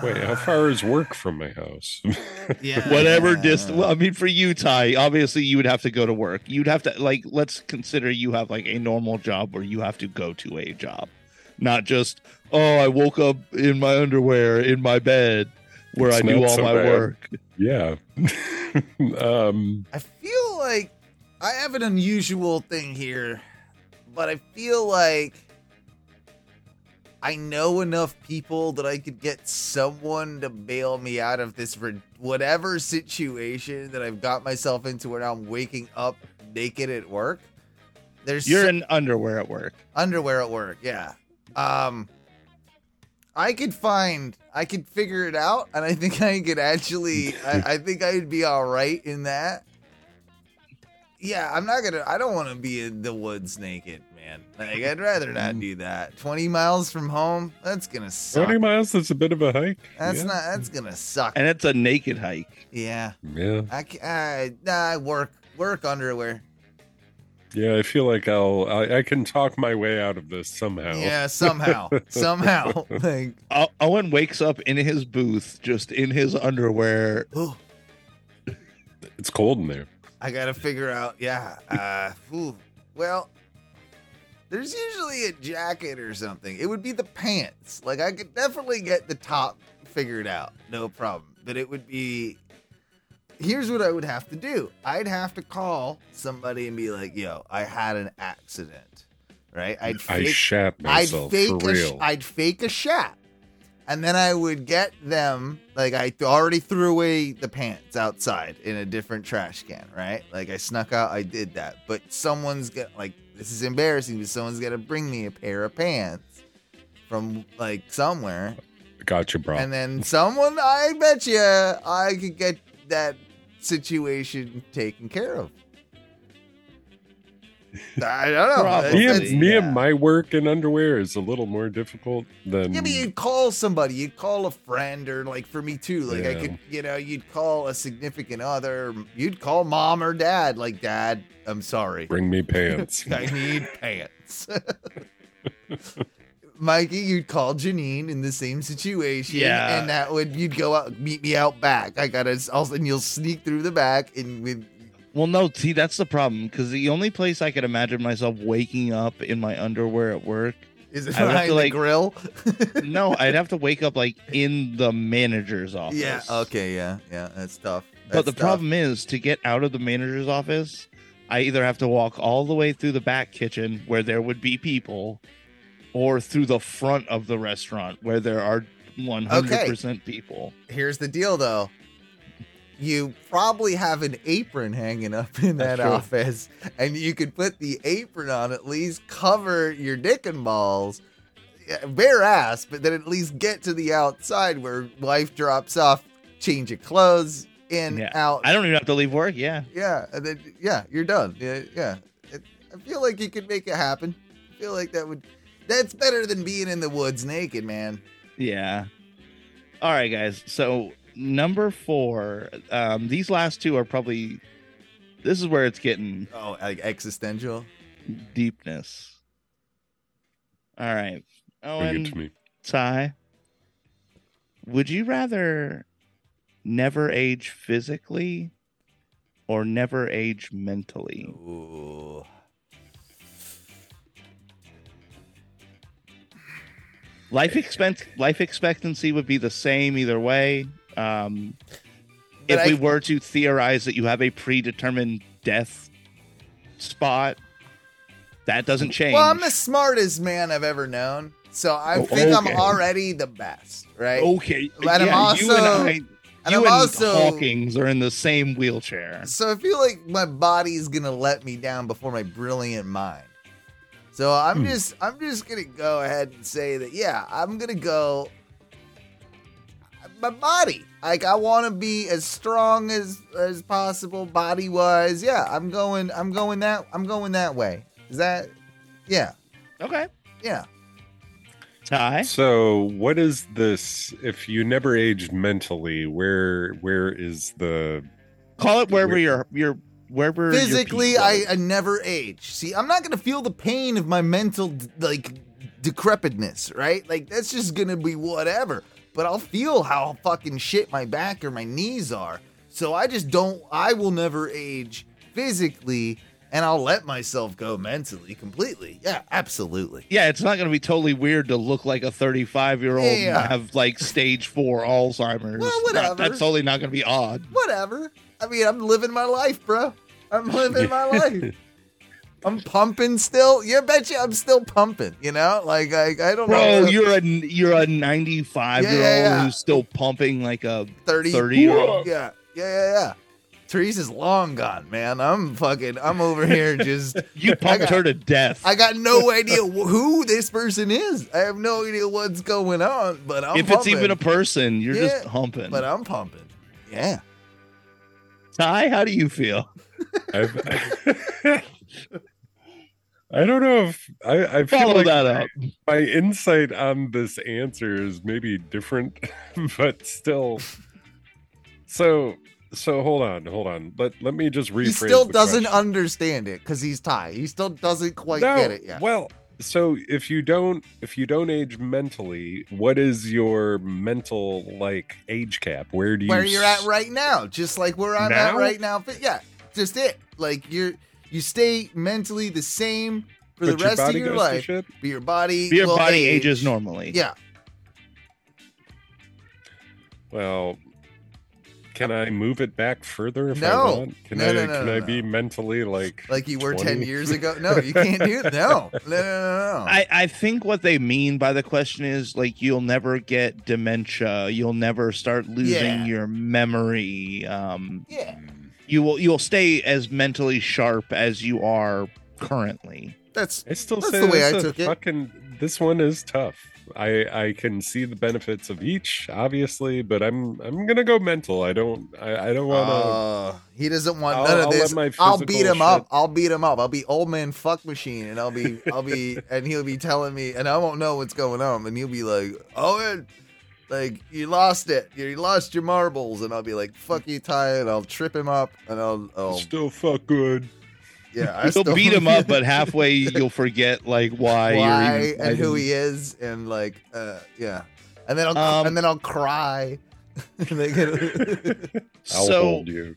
Wait, how far is work from my house? Yeah. Whatever distance. Well, I mean, for you, Ty, obviously you would have to go to work. You'd have to, like, let's consider you have like a normal job where you have to go to a job, not just, oh, I woke up in my underwear in my bed where It's I do all so my bad. work. yeah. um. I feel like I have an unusual thing here, but I feel like I know enough people that I could get someone to bail me out of this rid- whatever situation that I've got myself into where now I'm waking up naked at work. There's You're so- in underwear at work. underwear at work, yeah. Um I could find I could figure it out and I think I could actually I, I think I'd be all right in that. Yeah, I'm not gonna. I don't want to be in the woods naked, man. Like I'd rather not do that. Twenty miles from home, that's gonna suck. 20 miles is a bit of a hike. That's yeah. not. That's gonna suck. And it's a naked hike. Yeah, Yeah. I ca- I, I work work underwear. Yeah, I feel like I'll I, I can talk my way out of this somehow. Yeah, somehow, somehow. Like, Owen wakes up in his booth, just in his underwear. ooh, It's cold in there. I gotta figure out. Yeah. Uh, ooh, well, there's usually a jacket or something. It would be the pants. Like I could definitely get the top figured out, no problem. But it would be. Here's what I would have to do. I'd have to call somebody and be like, "Yo, I had an accident." Right? I'd I fake, shat I'd myself fake for a real. I'd fake a shat, and then I would get them. Like I already threw away the pants outside in a different trash can. Right? Like I snuck out. I did that, but someone's got like this is embarrassing. But someone's got to bring me a pair of pants from like somewhere, Gotcha, bro. and then someone. I bet you I could get that situation taken care of. I don't know. Probably. me That's- and, me yeah. and my work in underwear is a little more difficult than Yeah, but you'd call somebody, you'd call a friend, or like for me too. Like I could, you know, you'd call a significant other, you'd call mom or dad. Like, dad, I'm sorry, bring me pants. I need pants. Mikey, you'd call Janine in the same situation, Yeah. and that would you'd go out, meet me out back. I gotta, all of a sudden you'll sneak through the back, and with Well, no, see, that's the problem. Because the only place I could imagine myself waking up in my underwear at work, is it I would have behind to, the like- grill? no, I'd have to wake up like in the manager's office. yeah, okay, yeah, yeah, that's tough. But the tough. problem is to get out of the manager's office, I either have to walk all the way through the back kitchen where there would be people, or through the front of the restaurant where there are 100% people. here's the deal though you probably have an apron hanging up in that office and you could put the apron on at least cover your dick and balls bare ass but then at least get to the outside where wife drops off change of clothes in Yeah. out I don't even have to leave work. Yeah. yeah and then yeah you're done yeah yeah it, i feel like you could make it happen i feel like that would that's better than being in the woods naked man Yeah. All right, guys. So number four, um, these last two are probably. This is where it's getting oh like existential deepness. All right, Bring Owen, to me. Ty, would you rather never age physically or never age mentally? Ooh. Life expect life expectancy would be the same either way. Um, if I- we were to theorize that you have a predetermined death spot, that doesn't change. Well, I'm the smartest man I've ever known, so I Oh, think I'm already the best, right? okay, And I'm yeah, you and also- I, and you I'm and also- Hawkins are in the same wheelchair. So I feel like my body's gonna let me down before my brilliant mind. So I'm Hmm. just I'm just gonna go ahead and say that yeah, I'm gonna go my body. Like I want to be as strong as as possible body wise. Yeah, I'm going I'm going that I'm going that way. Is that yeah. Okay, Yeah. Ty. So, what is this? If you never aged mentally, where where is the? Call it wherever Where- you're you're wherever physically I. I never age see i'm not gonna feel the pain of my mental d- like decrepitness right like that's just gonna be whatever but i'll feel how fucking shit my back or my knees are so i just don't i will never age physically and i'll let myself go mentally completely yeah absolutely yeah, it's not going to be totally weird to look like a 35 year old Yeah. and have like stage four Alzheimer's. Well, That- whatever. that's totally not going to be odd. whatever i mean i'm living my life bro i'm living my life I'm pumping still. You bet you I'm still pumping. You know, like I, I don't Bro, know. you're a you're a 95 Yeah, year old yeah, yeah. who's still pumping like a 30, 30 year old. Yeah, yeah, yeah, yeah. Teresa's long gone, man. I'm fucking. I'm over here just. You pumped got- her to death. I got no idea who this person is. I have no idea what's going on. But I'm if it's even a person, you're just Yeah, humping. But I'm pumping. Yeah. Ty, how do you feel? I've, don't know if I, I feel Follow like that up. my insight on this answer is maybe different, but still. So so hold on, hold on. Let let me just rephrase. He still doesn't question. understand it because he's Ty. He still doesn't quite no, get it yet. Well, so if you don't if you don't age mentally, what is your mental like age cap? Where do you Where you're at right now, just like where I'm at right now. But yeah, just it. Like you're you stay mentally the same for but the rest of body your goes to life, but your body Your will body age. ages normally. Yeah, Well, can I move it back further if I No. want? Can No, I no, no, can no, I no. be mentally like like you were ten years ago. No, you can't do it. No, no, no, no. no. I, I think what they mean by the question is like you'll never get dementia, you'll never start losing Yeah. your memory. Um, yeah, you will you'll stay as mentally sharp as you are currently. that's I still That's say the way this I a took it. fucking this one is tough. I I can see the benefits of each, obviously, but I'm I'm gonna go mental. I don't I, I don't want to. Uh, he doesn't want I'll- none of I'll this. my I'll beat physical him up. I'll beat him up. I'll be old man fuck machine, and I'll be, I'll be, and he'll be telling me, and I won't know what's going on, and he'll be like, Owen, like you lost it, you lost your marbles, and I'll be like, fuck you, Ty, and I'll trip him up, and I'll, I'll Still fuck good. yeah, I You'll still beat him up, but halfway you'll forget like why, why you're even and who he is, and like, uh, yeah, and then I'll, Um, and then I'll cry. And they get- I'll So hold you.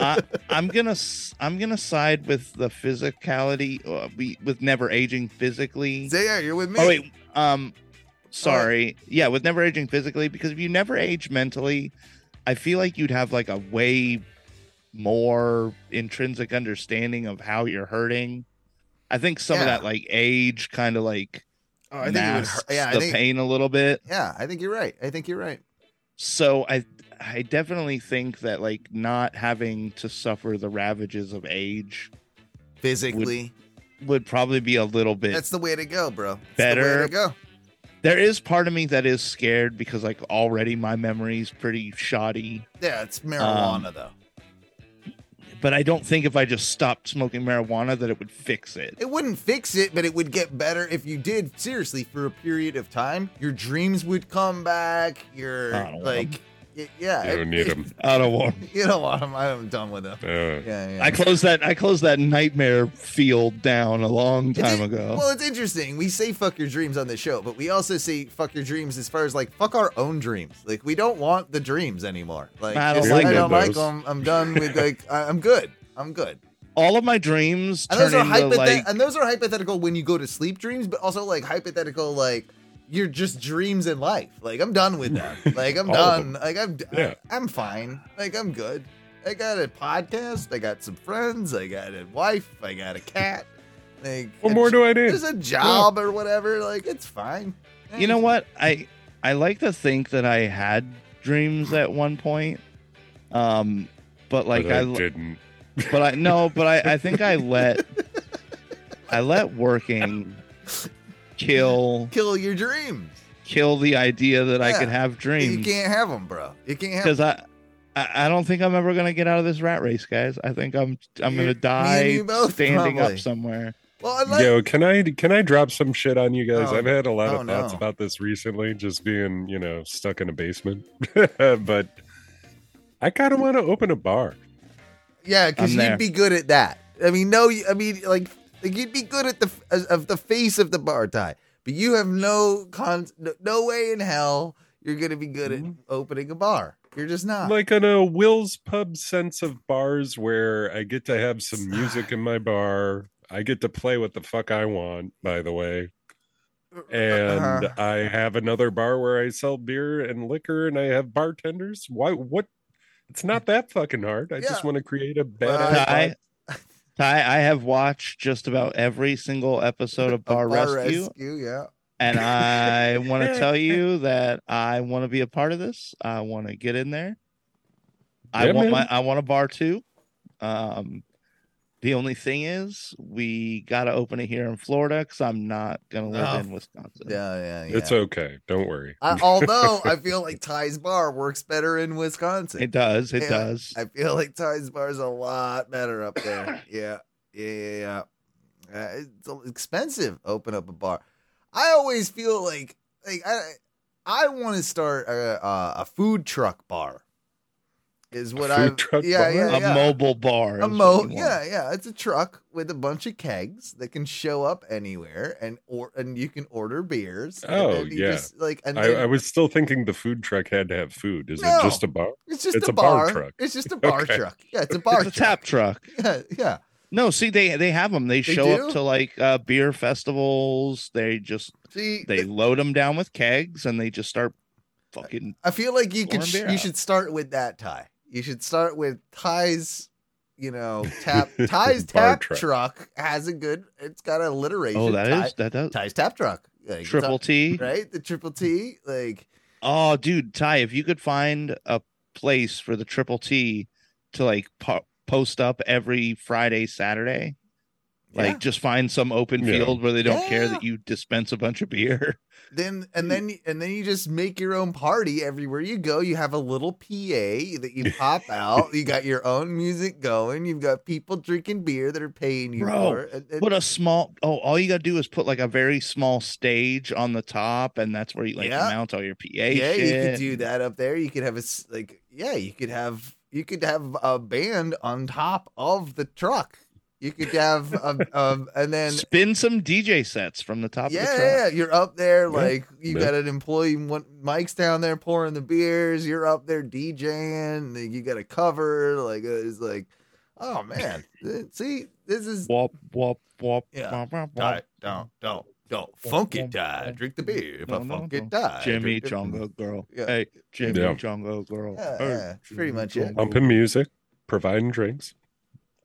I, I'm gonna I'm gonna side with the physicality, uh, we, with never aging physically. Say yeah, you're with me. Oh wait, um, sorry, yeah, with never aging physically, because if you never age mentally, I feel like you'd have like a way more intrinsic understanding of how you're hurting. I think some of that like age kind of like Oh, I think it would masks hurt. Yeah, I the think, pain a little bit. yeah, I think you're right. I think you're right. So I I definitely think that like not having to suffer the ravages of age Physically, would probably be a little bit that's the way to go, bro. That's Better. the way to go. There is part of me that is scared because like already my memory's pretty shoddy Yeah, it's marijuana Um, though. but i don't think if i just stopped smoking marijuana that it would fix it It wouldn't fix it, but it would get better if you did seriously for a period of time. Your dreams would come back. Your like, yeah, You don't need them. i don't want Them. You don't want them. I'm done with them. Uh, Yeah, yeah. i closed that i closed that nightmare field down a long time in- ago Well, it's interesting. We say fuck your dreams on the show, but we also say fuck your dreams as far as like fuck our own dreams. Like we don't want the dreams anymore. Like I don't just, like I don't like them. I'm done with like I- I'm good. I'm good. all of my dreams And turn those are into hypothet- like and those are hypothetical when you go to sleep dreams, but also like hypothetical like you're just dreams in life. Like I'm done with that. Like I'm done. Like I'm Yeah. I'm fine. Like I'm good. I got a podcast. I got some friends. I got a wife. I got a cat. Like what more do I need? there's a job or whatever. Like it's fine. you know what i i like to think that i had dreams at one point um but like But i, I didn't. but i no but i i think i let i let working kill Kill your dreams. kill the idea that i Yeah. could have dreams. You can't have them, bro. You can't have. because I, I I don't think I'm ever gonna get out of this rat race, guys. I think I'm I'm You- me gonna and die you both, standing probably. up somewhere. Well, like. Yo, can I can I drop some shit on you guys? Oh, I've had a lot oh, of thoughts no. about this recently, just being you know stuck in a basement. but I kind of want to open a bar. Yeah, because I'm there. you'd be good at that. I mean, no, I mean, like, like you'd be good at the as, of the face of the bar Ty, but you have no con, no, no way in hell you're gonna be good Mhm. at opening a bar. You're just not. like in a Will's Pub sense of bars where I get to have some music in my bar. I get to play what the fuck I want, by the way. And Uh-huh. I have another bar where I sell beer and liquor and I have bartenders. Why what it's not that fucking hard. I Yeah. just want to create a Well, badass Ty, bar. Ty, I have watched just about every single episode of A Bar, Rescue, yeah. and I want to tell you that I want to be a part of this. I want to get in there. I want man. my I want a bar too. Um, The only thing is, we got to open it here in Florida because I'm not gonna live Oh, in Wisconsin. Yeah, yeah, yeah. It's okay. Don't worry. I, although I feel like Ty's Bar works better in Wisconsin. It does. It Yeah, does. I feel like Ty's Bar is a lot better up there. Yeah, yeah, yeah. yeah. Uh, it's expensive. Open up a bar. I always feel like like I I want to start a, a a food truck bar. Is what I food truck yeah bar? yeah a mobile bar. a is mo what you want. yeah yeah it's a truck with a bunch of kegs that can show up anywhere and or and you can order beers Oh, then you yeah. just, like and I, then- I was still thinking the food truck had to have food. Is No. it just a bar? it's just it's a, a bar bar, truck. it's just a bar Okay. truck yeah it's a bar truck. It's a tap truck. yeah yeah No, see, they they have them. They, They show do? up to like uh, beer festivals. They just see they load them down with kegs and they just start fucking. I feel like you could sh- beer you should start with that Ty. You should start with Ty's, you know, tap Ty's tap truck. truck. has a good. It's got a alliteration. Oh, that Ty- is that does Ty's tap truck. Like, triple T. right? The triple T, like Oh, dude, Ty, if you could find a place for the triple T to like po- post up every Friday, Saturday, like yeah. just find some open Yeah. field where they don't care that you dispense a bunch of beer. then and then and then you just make your own party everywhere you go. You have a little PA that you pop out. You got your own music going. You've got people drinking beer that are paying you Bro, for. it. And, and- Put a small oh, all you gotta do is put like a very small stage on the top, and that's where you like Yeah. mount all your PA. yeah, you could do that up there. You could have a like, yeah, you could have you could have a band on top of the truck. You could have a, um, and then Spin some DJ sets from the top yeah, of the truck. yeah, you're up there Yeah, like you yeah. got an employee. One, Mike's down there pouring the beers. You're up there DJing. like, You got a cover. Like uh, it's like, oh man, see, this is Wop wop wop. Yeah. wop, wop, wop. die, don't, don't, don't funk it, die. Drink the beer. If No, I no, funk no. it, die. Jimmy Chongo girl. Yeah. Hey, Jimmy Yeah. Chongo girl. Yeah, Hey, yeah, that's pretty Jimmy much it. Pumping music, providing drinks,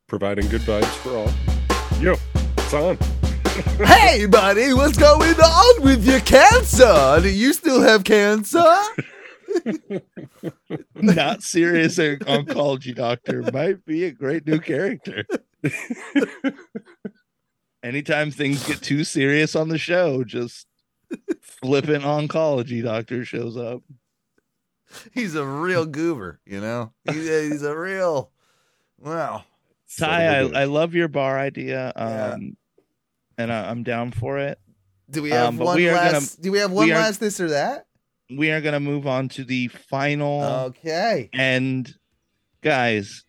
providing good vibes for all. Yo, it's on. Hey, buddy, what's going on with your cancer? Do you still have cancer? Not serious oncology doctor might be a great new character. Anytime things get too serious on the show, just flippant oncology doctor shows up. He's a real goober, you know? He's a, he's a real, wow. Son Ty, of a I, bitch. I love your bar idea. Um, Yeah. and I, I'm down for it. Do we have Um, one we are gonna- last? do we have one we are- last this or that? We are gonna move on to the final Okay. and guys,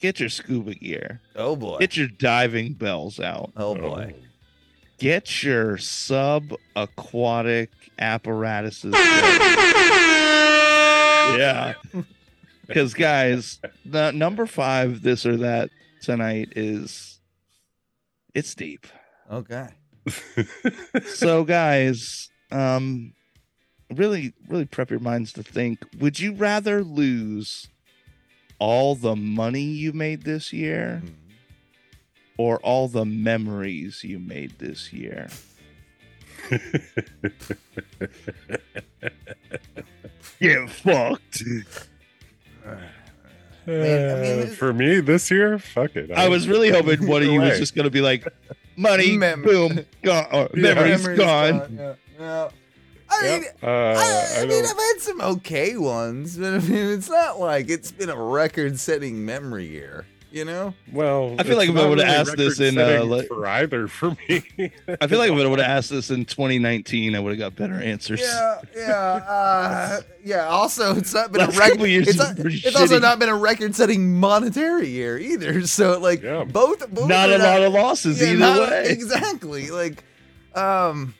get your scuba gear. Oh boy. Get your diving bells out. Oh boy. Get your sub aquatic apparatuses. yeah. Because, guys, the number five, this or that tonight is it's deep. Okay. So, guys, um, really, really prep your minds to think would you rather lose all the money you made this year or all the memories you made this year? Get fucked. Man, I mean, Uh, for me this year, fuck it. I was really hoping one of you was just going to be like, money, Mem- boom, gone, or Yeah. memories Memory's gone. Yeah. Yeah. I Yep. mean, Uh, I, I, I mean, I've had some okay ones, but I mean, it's not like it's been a record-setting memory year. You know? well, I feel like if I would've really asked this in, uh, like- for either for me. I feel like if I would have asked this in 2019, I would have got better answers. Yeah, yeah, uh, yeah. Also, it's not been Last a record. years It's, not- it's also not been a record-setting monetary year either. So, like, Yeah. both, both Not are a lot of losses yeah, either not- way. Exactly. Like, um,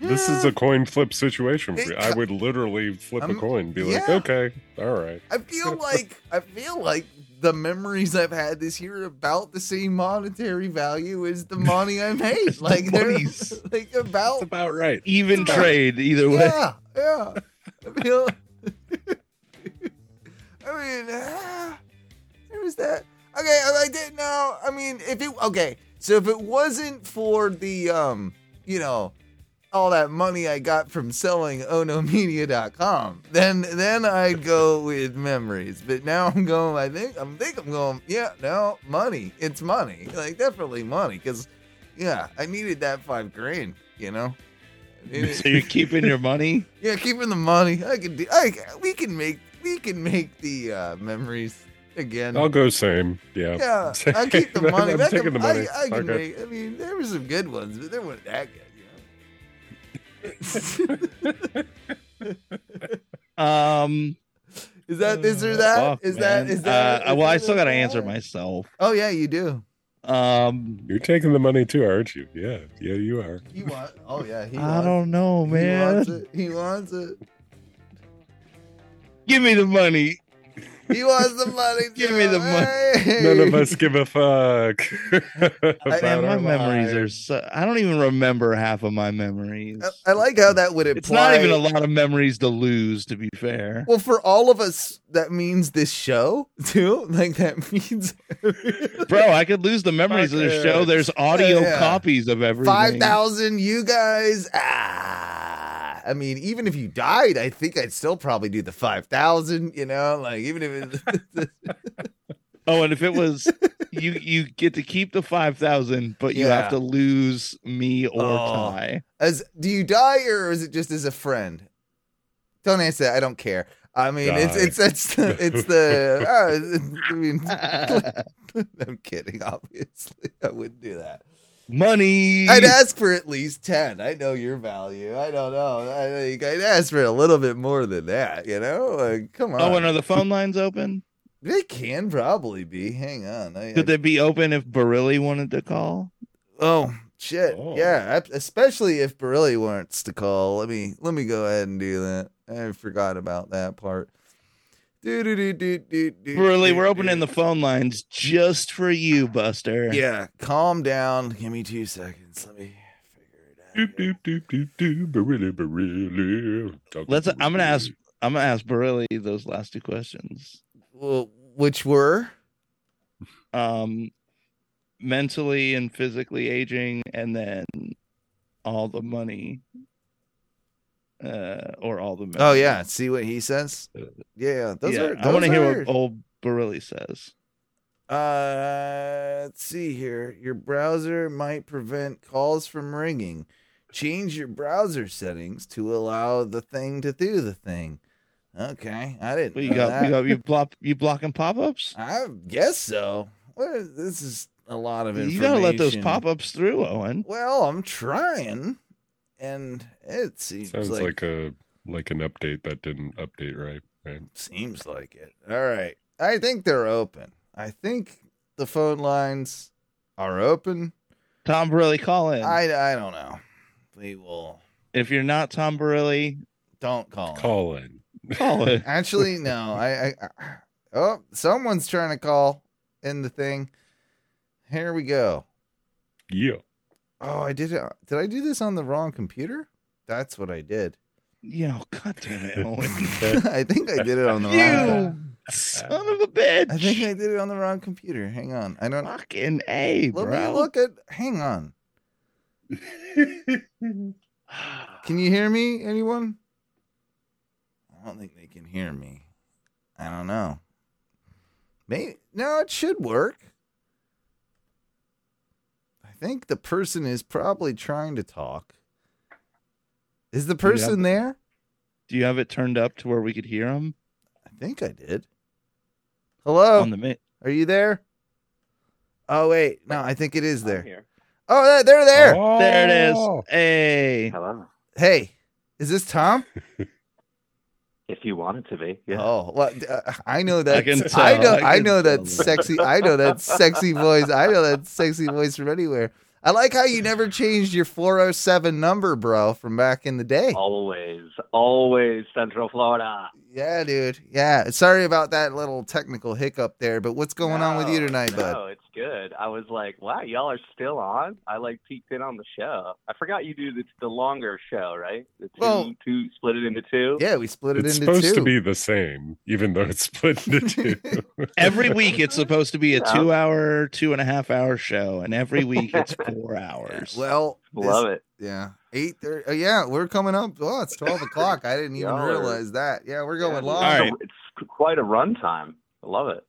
this is a coin flip situation for It you. I would literally flip I'm- a coin, and be like, yeah. okay, all right. I feel like I feel like the memories I've had this year about the same monetary value as the money I made. Like, they're like That's about about right. Even trade, either way. Yeah, yeah. I feel. I mean, ah, there was that. Okay, I, I didn't know. I mean, if it okay, so if it wasn't for the um, you know, all that money I got from selling onomedia.com, then then I'd go with memories. But now I'm going. I think I'm think I'm going. Yeah, no money. It's money. Like definitely money. Because yeah, I needed that five grand. You know. So you're keeping your money? yeah, keeping the money. I can do. I we can make we can make the uh, memories again. I'll go same. Yeah. Yeah, I keep the money. I'm taking the money. I, I can Okay. make. I mean, there were some good ones, but they weren't that good. You know. Um, is that this or that? fuck, Is that man. is that? Uh, is well, I still got to answer lie? myself. Oh yeah, you do. Um, You're taking the money too, aren't you? Yeah. Yeah, you are. He want. Oh yeah, he I don't know, He man. wants it. He wants it. Give me the money. He wants the money. Give me the money. Hey. None of us give a fuck. about Man, my our memories are so. I don't even remember half of my memories. I, I like how that would imply. It's not even a lot of memories to lose, to be fair. Well, for all of us, that means this show too. Like that means Bro, I could lose the memories of the show. There's audio Yeah. copies of everything. five thousand. You guys, ah. I mean, even if you died, I think I'd still probably do the five thousand. You know, like even if it, Oh, and if it was you, you get to keep the five thousand, but you Yeah. have to lose me or Oh. Ty. as do you die or is it just as a friend? Don't answer that. I don't care. I mean, it's Die. it's it's the it's the. uh, I mean, I'm kidding. Obviously, I wouldn't do that. Money. I'd ask for at least ten. I know your value. I don't know. I think I'd ask for a little bit more than that. You know, like come oh, on. oh, and are the phone lines open? they can probably be. Hang on. I, Could they be open if Barilli wanted to call? oh shit. Oh. Yeah, especially if Barilli wants to call. Let me let me go ahead and do that. I forgot about that part. Barilli, do, we're opening the phone lines just for you, Buster. Yeah, calm down. Give me two seconds. Let me figure it out. Doop, doop, doop, doop, doop, barili, barili. Let's. to I'm gonna ask. barili. I'm gonna ask Barilli those last two questions. Well, which were? Um, mentally and physically aging, and then all the money, uh, or all the. Oh yeah, see what he says. Yeah, those yeah. are. I want to hear what old Barilli says. Uh, let's see here. Your browser might prevent calls from ringing. Change your browser settings to allow the thing to do the thing. Okay, I didn't. But you got, you got, you block, you blocking pop-ups. I guess so. What is, this is a lot of information. You gotta let those pop-ups through, Owen. Well, I'm trying, and it seems Sounds like, like, a like an update that didn't update right. Right. seems like it. All right, I think they're open. I think the phone lines are open. Tom Barilli, call in. I I don't know. We will. if you're not Tom Barilli, Don't call. him. Call in. call in. Actually, no. I, I, I. Oh, someone's trying to call in the thing. Here we go. Yeah. Oh, I did it. Did I do this on the wrong computer? That's what I did. you know, god damn it, Owen. I think I did it on the wrong. you son of a bitch. I think I did it on the wrong computer. Hang on. I don't. fucking a, Let bro. me look at. Hang on. Can you hear me? Anyone? I don't think they can hear me. I don't know. Maybe no, it should work. I think the person is probably trying to talk. Is the Do you person there? Do you have it turned up to where we could hear him I think I did. Hello, on the mi- are you there? Oh wait, no, I think it is I'm there. here. Oh, they're- they're there. Oh, there it Oh. Hey. Hello. Hey, is this Tom? If you want it to be, yeah. Oh, well, uh, I know that. I, can know. tell, I, I can know that sexy. I know that sexy voice. I know that sexy voice from anywhere. I like how you never changed your 407 number, bro, from back in the day. Always, always Central Florida. Yeah, dude. Yeah. Sorry about that little technical hiccup there, but what's going on with you tonight, no, bud? it's good. I was like, wow, y'all are still on. I like peeked in on the show. I forgot you do the, the longer show, right? The two, Well- two, split it into two. Yeah, we split it It's into supposed to be the same, even though it's split into two. Every week it's supposed to be a Yeah. two hour, two and a half hour show, and every week it's four hours. well, Love it. Yeah, eight thirty. Oh, yeah, we're coming up. Oh, it's twelve o'clock. I didn't even Y'all realize that. Yeah, we're going Yeah, live. All right. It's quite a run time. I love it.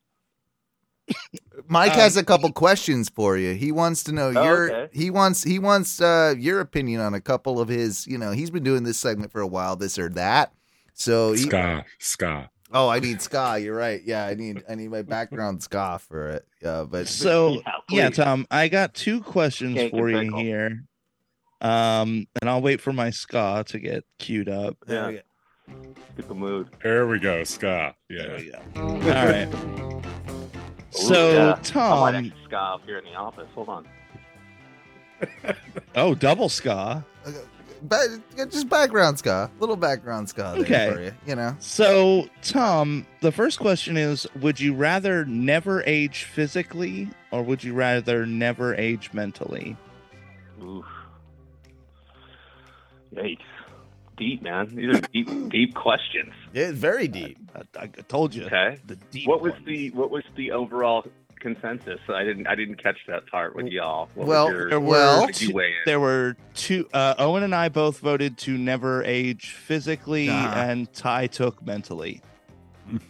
Mike Um, has a couple questions for you. He wants to know Oh, your okay. he wants he wants uh your opinion on a couple of his, you know, he's been doing this segment for a while, this or that. So he, Ska, ska. oh, I need ska. You're right. Yeah, I need I need my background ska for it. Yeah, but So Yeah, yeah. Tom, I got two questions Cake for you pickle. here. Um, and I'll wait for my ska to get queued up. there we go. Get the mood. There we go, ska. There Yeah. we go. All right. Ooh, So yeah. I might Tom, actually scoff here in the office. Hold on. oh, double ska. Okay, ba- just background ska, little background ska there Okay. for you. You know, So Tom, the first question is: Would you rather never age physically, or would you rather never age mentally? Oof. Yikes. Deep, man. These are deep, deep questions. yeah, it's very deep. I, I told you. Okay. The deep. What was ones. the what was the overall consensus? I didn't I didn't catch that part with y'all. What Well, was your, there well- what did you weigh in? There were two. Uh, Owen and I both voted to never age physically, Uh-huh. and Ty took mentally.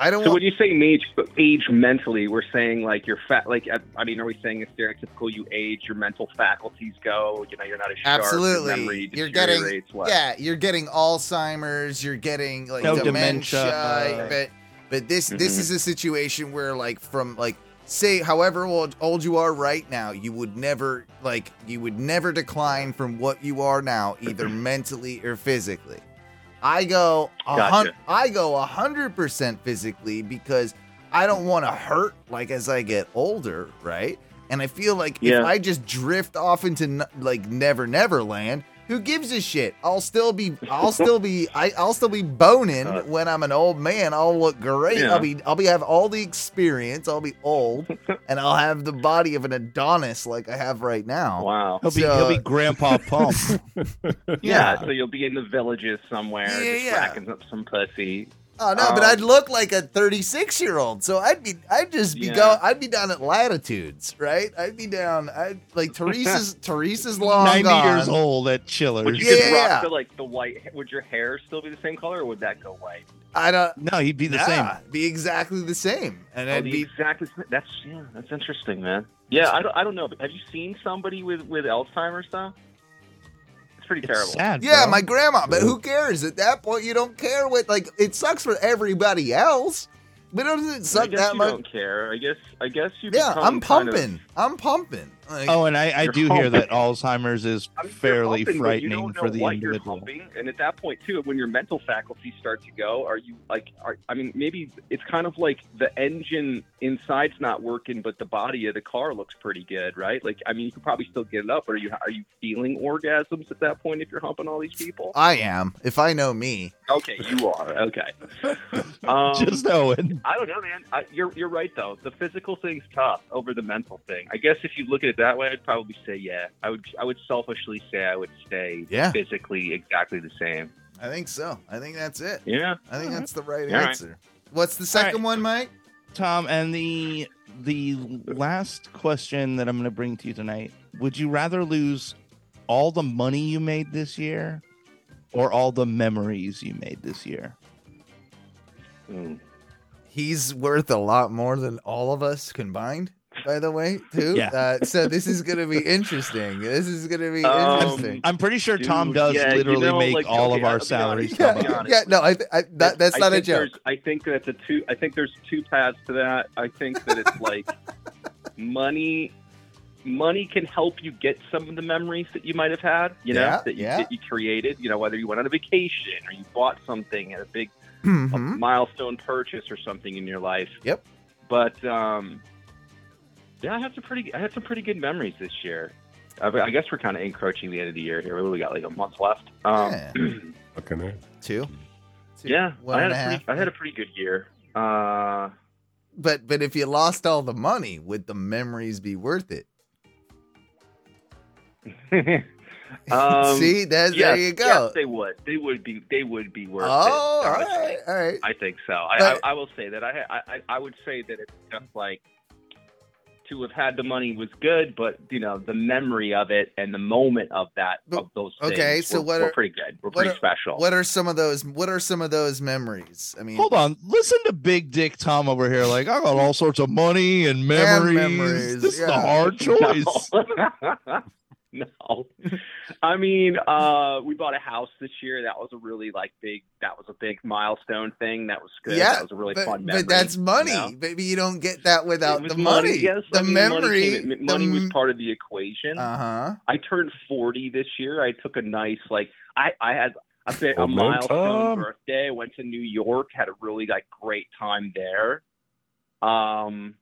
I don't So want. when you say age, age mentally, we're saying like you're fat. Like I- I mean, are we saying it's stereotypical? You age, your mental faculties go. You know, you're not as sharp. Absolutely. Your memory You're getting- what? Yeah, you're getting Alzheimer's. You're getting like No dementia. dementia. But but this this Mhm. is a situation where like from like say however old, old you are right now, you would never like you would never decline from what you are now, either mentally or physically. I go a Gotcha. I go a hundred percent physically because I don't want to hurt like as I get older, right? And I feel like if I just drift off into like Never Never Land, who gives a shit? I'll still be I'll still be I, I'll still be boning Uh, when I'm an old man. I'll look great. Yeah. I'll be I'll be have all the experience. I'll be old and I'll have the body of an Adonis like I have right now. Wow. He'll be So- he'll be Grandpa Pump. Yeah. Yeah. So you'll be in the villages somewhere, Yeah, just yeah. racking up some pussy. Oh no, but Um, I'd look like a 36 year old. So I'd be, I'd just be Yeah. go, I'd be down at latitudes, right? I'd be down, I'd like Teresa's, Teresa's long Ninety gone. years old at Chillers. Would you Yeah, just yeah, rock yeah. the like the white? Would your hair still be the same color, or would that go white? I don't. No, he'd be the nah, same. Be exactly the same, and Oh, I'd be. exactly. That's yeah. That's interesting, man. Yeah, I don't. I don't know. But have you seen somebody with with Alzheimer's though? It's pretty It's terrible. sad. Yeah, bro. my grandma, but who cares? At that point, you don't care what. Like, it sucks for everybody else, but it doesn't I suck guess that you much. don't care. I guess. I guess you. Yeah, I'm kind of- pumping. I'm pumping. Like, Oh, and I, I You're do hear that Alzheimer's is I mean, fairly humping, but you frightening don't know for the what individual. You're humping, and at that point too, when your mental faculties start to go, are you like? Are, I mean, maybe it's kind of like the engine inside's not working, but the body of the car looks pretty good, right? Like, I mean, you could probably still get it up, but are you are you feeling orgasms at that point if you're humping all these people? I am. If I know me, Okay, you are. Okay. Um, Just knowing. I don't know, man. I, you're you're right though. The physical thing's tough over the mental thing. I guess if you look at it that way, I'd probably say yeah. I would I would selfishly say I would stay Yeah. physically exactly the same. I think so. I think that's it. Yeah. I think that's the right All right. answer. What's the second one, Mike? Tom, and the the last question that I'm going to bring to you tonight: Would you rather lose all the money you made this year, or all the memories you made this year? Mm. He's worth a lot more than all of us combined. By the way, too. Yeah. Uh, so this is going to be interesting. This is going to be Um, interesting. I'm pretty sure Tom Dude, does yeah, you literally know, make like, all okay, of our salaries honest, come yeah, out. yeah, no, I, I that, that's I not a think joke. there's- I think that's a two. I think there's two paths to that. I think that it's like money. Money can help you get some of the memories that you might have had. You know Yeah, that you yeah. that you created. You know whether you went on a vacation or you bought something at a big a Mhm. milestone purchase or something in your life. Yep. But um, yeah, I had some pretty. I had some pretty good memories this year. I, I guess we're kind of encroaching the end of the year here. We got like a month left. Um, Yeah. Fucking A. Two. Two. yeah, One I had and a a pretty. I had a pretty good year. Uh, But but if you lost all the money, would the memories be worth it? um, See, that's, yes, there you go. Yes, they would. They would be. They would be worth oh, it. all honestly. right, all right. I think so. I, I, I will say that I, I I would say that it's just like to have had the money was good, but you know the memory of it and the moment of that But- of those okay, things so were, what were are- pretty good. We're pretty are- special. What are some of those? What are some of those memories? I mean, Hold on, listen to Big Dick Tom over here. Like I got all sorts of money and memories. memories, this is yeah. a hard choice. No. no. I mean, uh, we bought a house this year. That was a really like big. That was a big milestone thing. That was good. Yeah, that was a really but, fun memory. but that's money. you know? Maybe you don't get that without the money. Yes, the I mean, money memory. came in- Money, was part of the equation. Uh huh. I turned 40 this year. I took a nice like I I had a bit a Well, milestone time. birthday. I went to New York, had a really like great time there. Um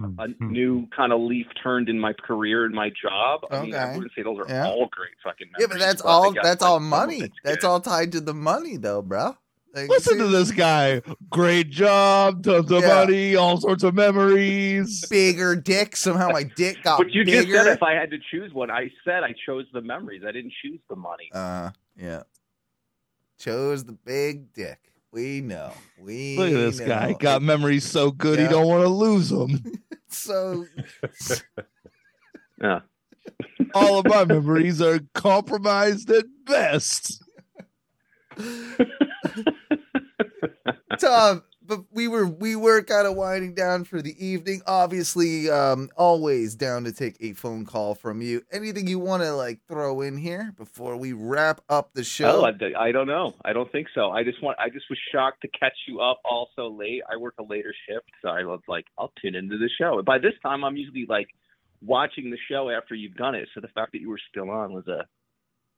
a Hmm. new kind of leaf turned in my career and my job. I mean, I wouldn't say those are Yeah. all great fucking memories. Yeah, but that's I all. guess, That's like, all money. it's That's all tied to the money, though, bro. Like, Listen see, to this guy. Great job, tons of Yeah. money, all sorts of memories. Bigger dick. Somehow my dick got But you bigger. just said if I had to choose one, I said I chose the memories. I didn't choose the money. Uh, yeah. Chose the big dick. We know. We know Look at this know. guy. Got memories so good Yeah. he don't want to lose them. so. Yeah. All of my memories are compromised at best. Tom, but we were we were kind of winding down for the evening. Obviously, um, always down to take a phone call from you. Anything you want to like throw in here before we wrap up the show? Oh, I, I don't know. I don't think so. I just want. I just was shocked to catch you up all so late. I work a later shift, so I was like, I'll tune into the show. By this time, I'm usually like watching the show after you've done it. So the fact that you were still on was a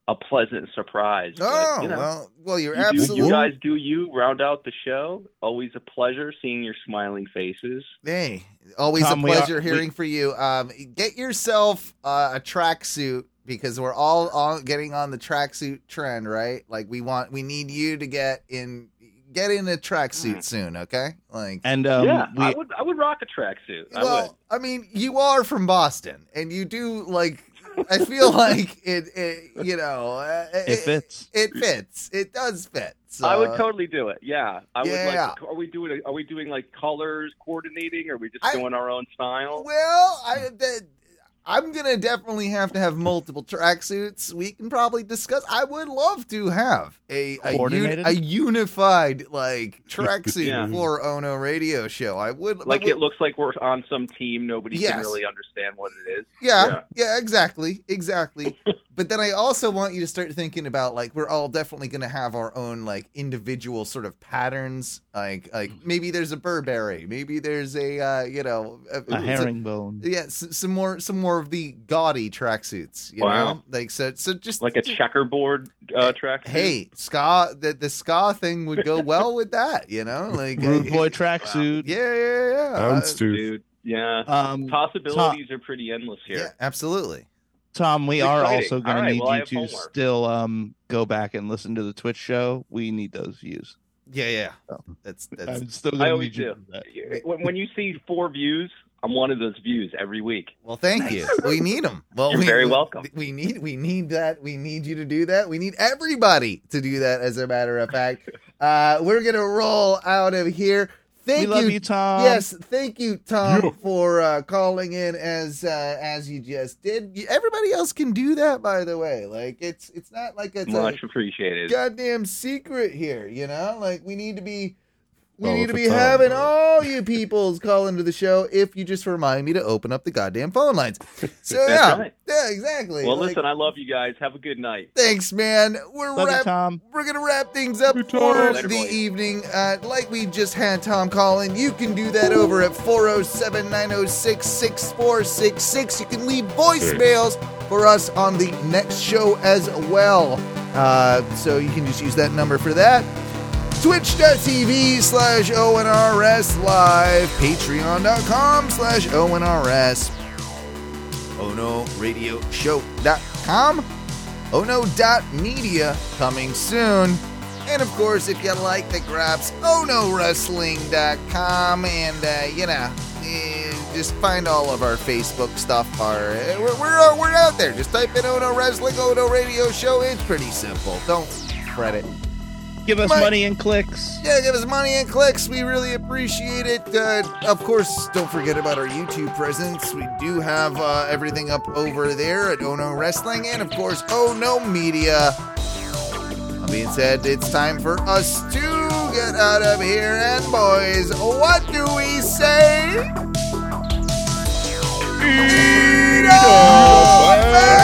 a pleasant surprise. But, oh you know, well, well, you're you, do- absolutely you guys do you round out the show. Always a pleasure seeing your smiling faces. Hey, always Tom, a we are- pleasure we- hearing for you. Um, get yourself uh, a tracksuit because we're all on getting on the tracksuit trend, right? Like we want, we need you to get in, get in a tracksuit Mm. soon, okay? Like, And um, yeah, we, I would. I would rock a tracksuit. I would. well, I mean, you are from Boston, and you do like. I feel like it, it you know, uh, it fits. It fits. It does fit. So, I would totally do it. Yeah, I would Yeah. like. Are we doing? Are we doing like colors coordinating? Or are we just I- doing our own style? Well, I that I'm gonna definitely have to have multiple tracksuits. We can probably discuss. I would love to have a a, un- a unified like tracksuit Yeah. for Ono Radio Show. I would Like I would- it looks like we're on some team. Nobody Yes. can really understand what it is. Yeah, Yeah. yeah, exactly, exactly. but then I also want you to start thinking about like we're all definitely going to have our own like individual sort of patterns. Like like maybe there's a Burberry, maybe there's a uh, you know A so- herringbone. yeah, s- some more some more of the gaudy tracksuits. You Wow. know, like so so just Like a checkerboard uh, track. Hey, ska the the ska thing would go well with that. You know, like Rude uh, boy tracksuit. Yeah, yeah, yeah. Uh, Houndstooth. dude. Yeah. Um, Possibilities are pretty endless here. yeah, absolutely. Tom, we It's are exciting. also going All to need well, you to homework. still um go back and listen to the Twitch show. We need those views. Yeah, yeah. Oh. That's that's I'm still I always need you do. to do that. When, when you see four views, I'm one of those views every week. well. Thank you. We need them. Well, You're we, very welcome. We need we need that. We need you to do that. We need everybody to do that. As a matter of fact, uh, we're gonna roll out of here. Thank we love you, you, Tom. yes, thank you, Tom, Yeah. for uh, calling in as uh, as you just did. Everybody else can do that, by the way. Like it's it's not like it's Much a appreciated. goddamn secret here. You know, like we need to be. We need to be time, having bro. all you peoples call into the show if you just remind me to open up the goddamn phone lines. So yeah, right. yeah, exactly. Well, Like, listen, I love you guys. Have a good night. Thanks, man. We're Love you, wrap- Tom. we're gonna wrap things up Good for. Later, the boys. evening. Uh, like we just had Tom calling. You can do that over at 407-906-6466. You can leave voicemails for us on the next show as well. Uh, so you can just use that number for that. Twitch.tv slash ONRS live. Patreon.com slash ONRS. Ono Radio Ono.media coming soon. And of course, if you like the grabs, OnoWrestling.com. And, uh, you know, eh, just find all of our Facebook stuff. Our, eh, we're, we're, we're out there. Just type in Ono Wrestling, Ono Radio Show. It's pretty simple. Don't fret it. Give us My- money and clicks. Yeah, give us money and clicks. We really appreciate it. Uh, of course, don't forget about our YouTube presence. We do have uh, everything up over there at Oh No Wrestling and, of course, Oh No Media. That being said, it's time for us to get out of here. And, boys, what do we say? Eat 'em!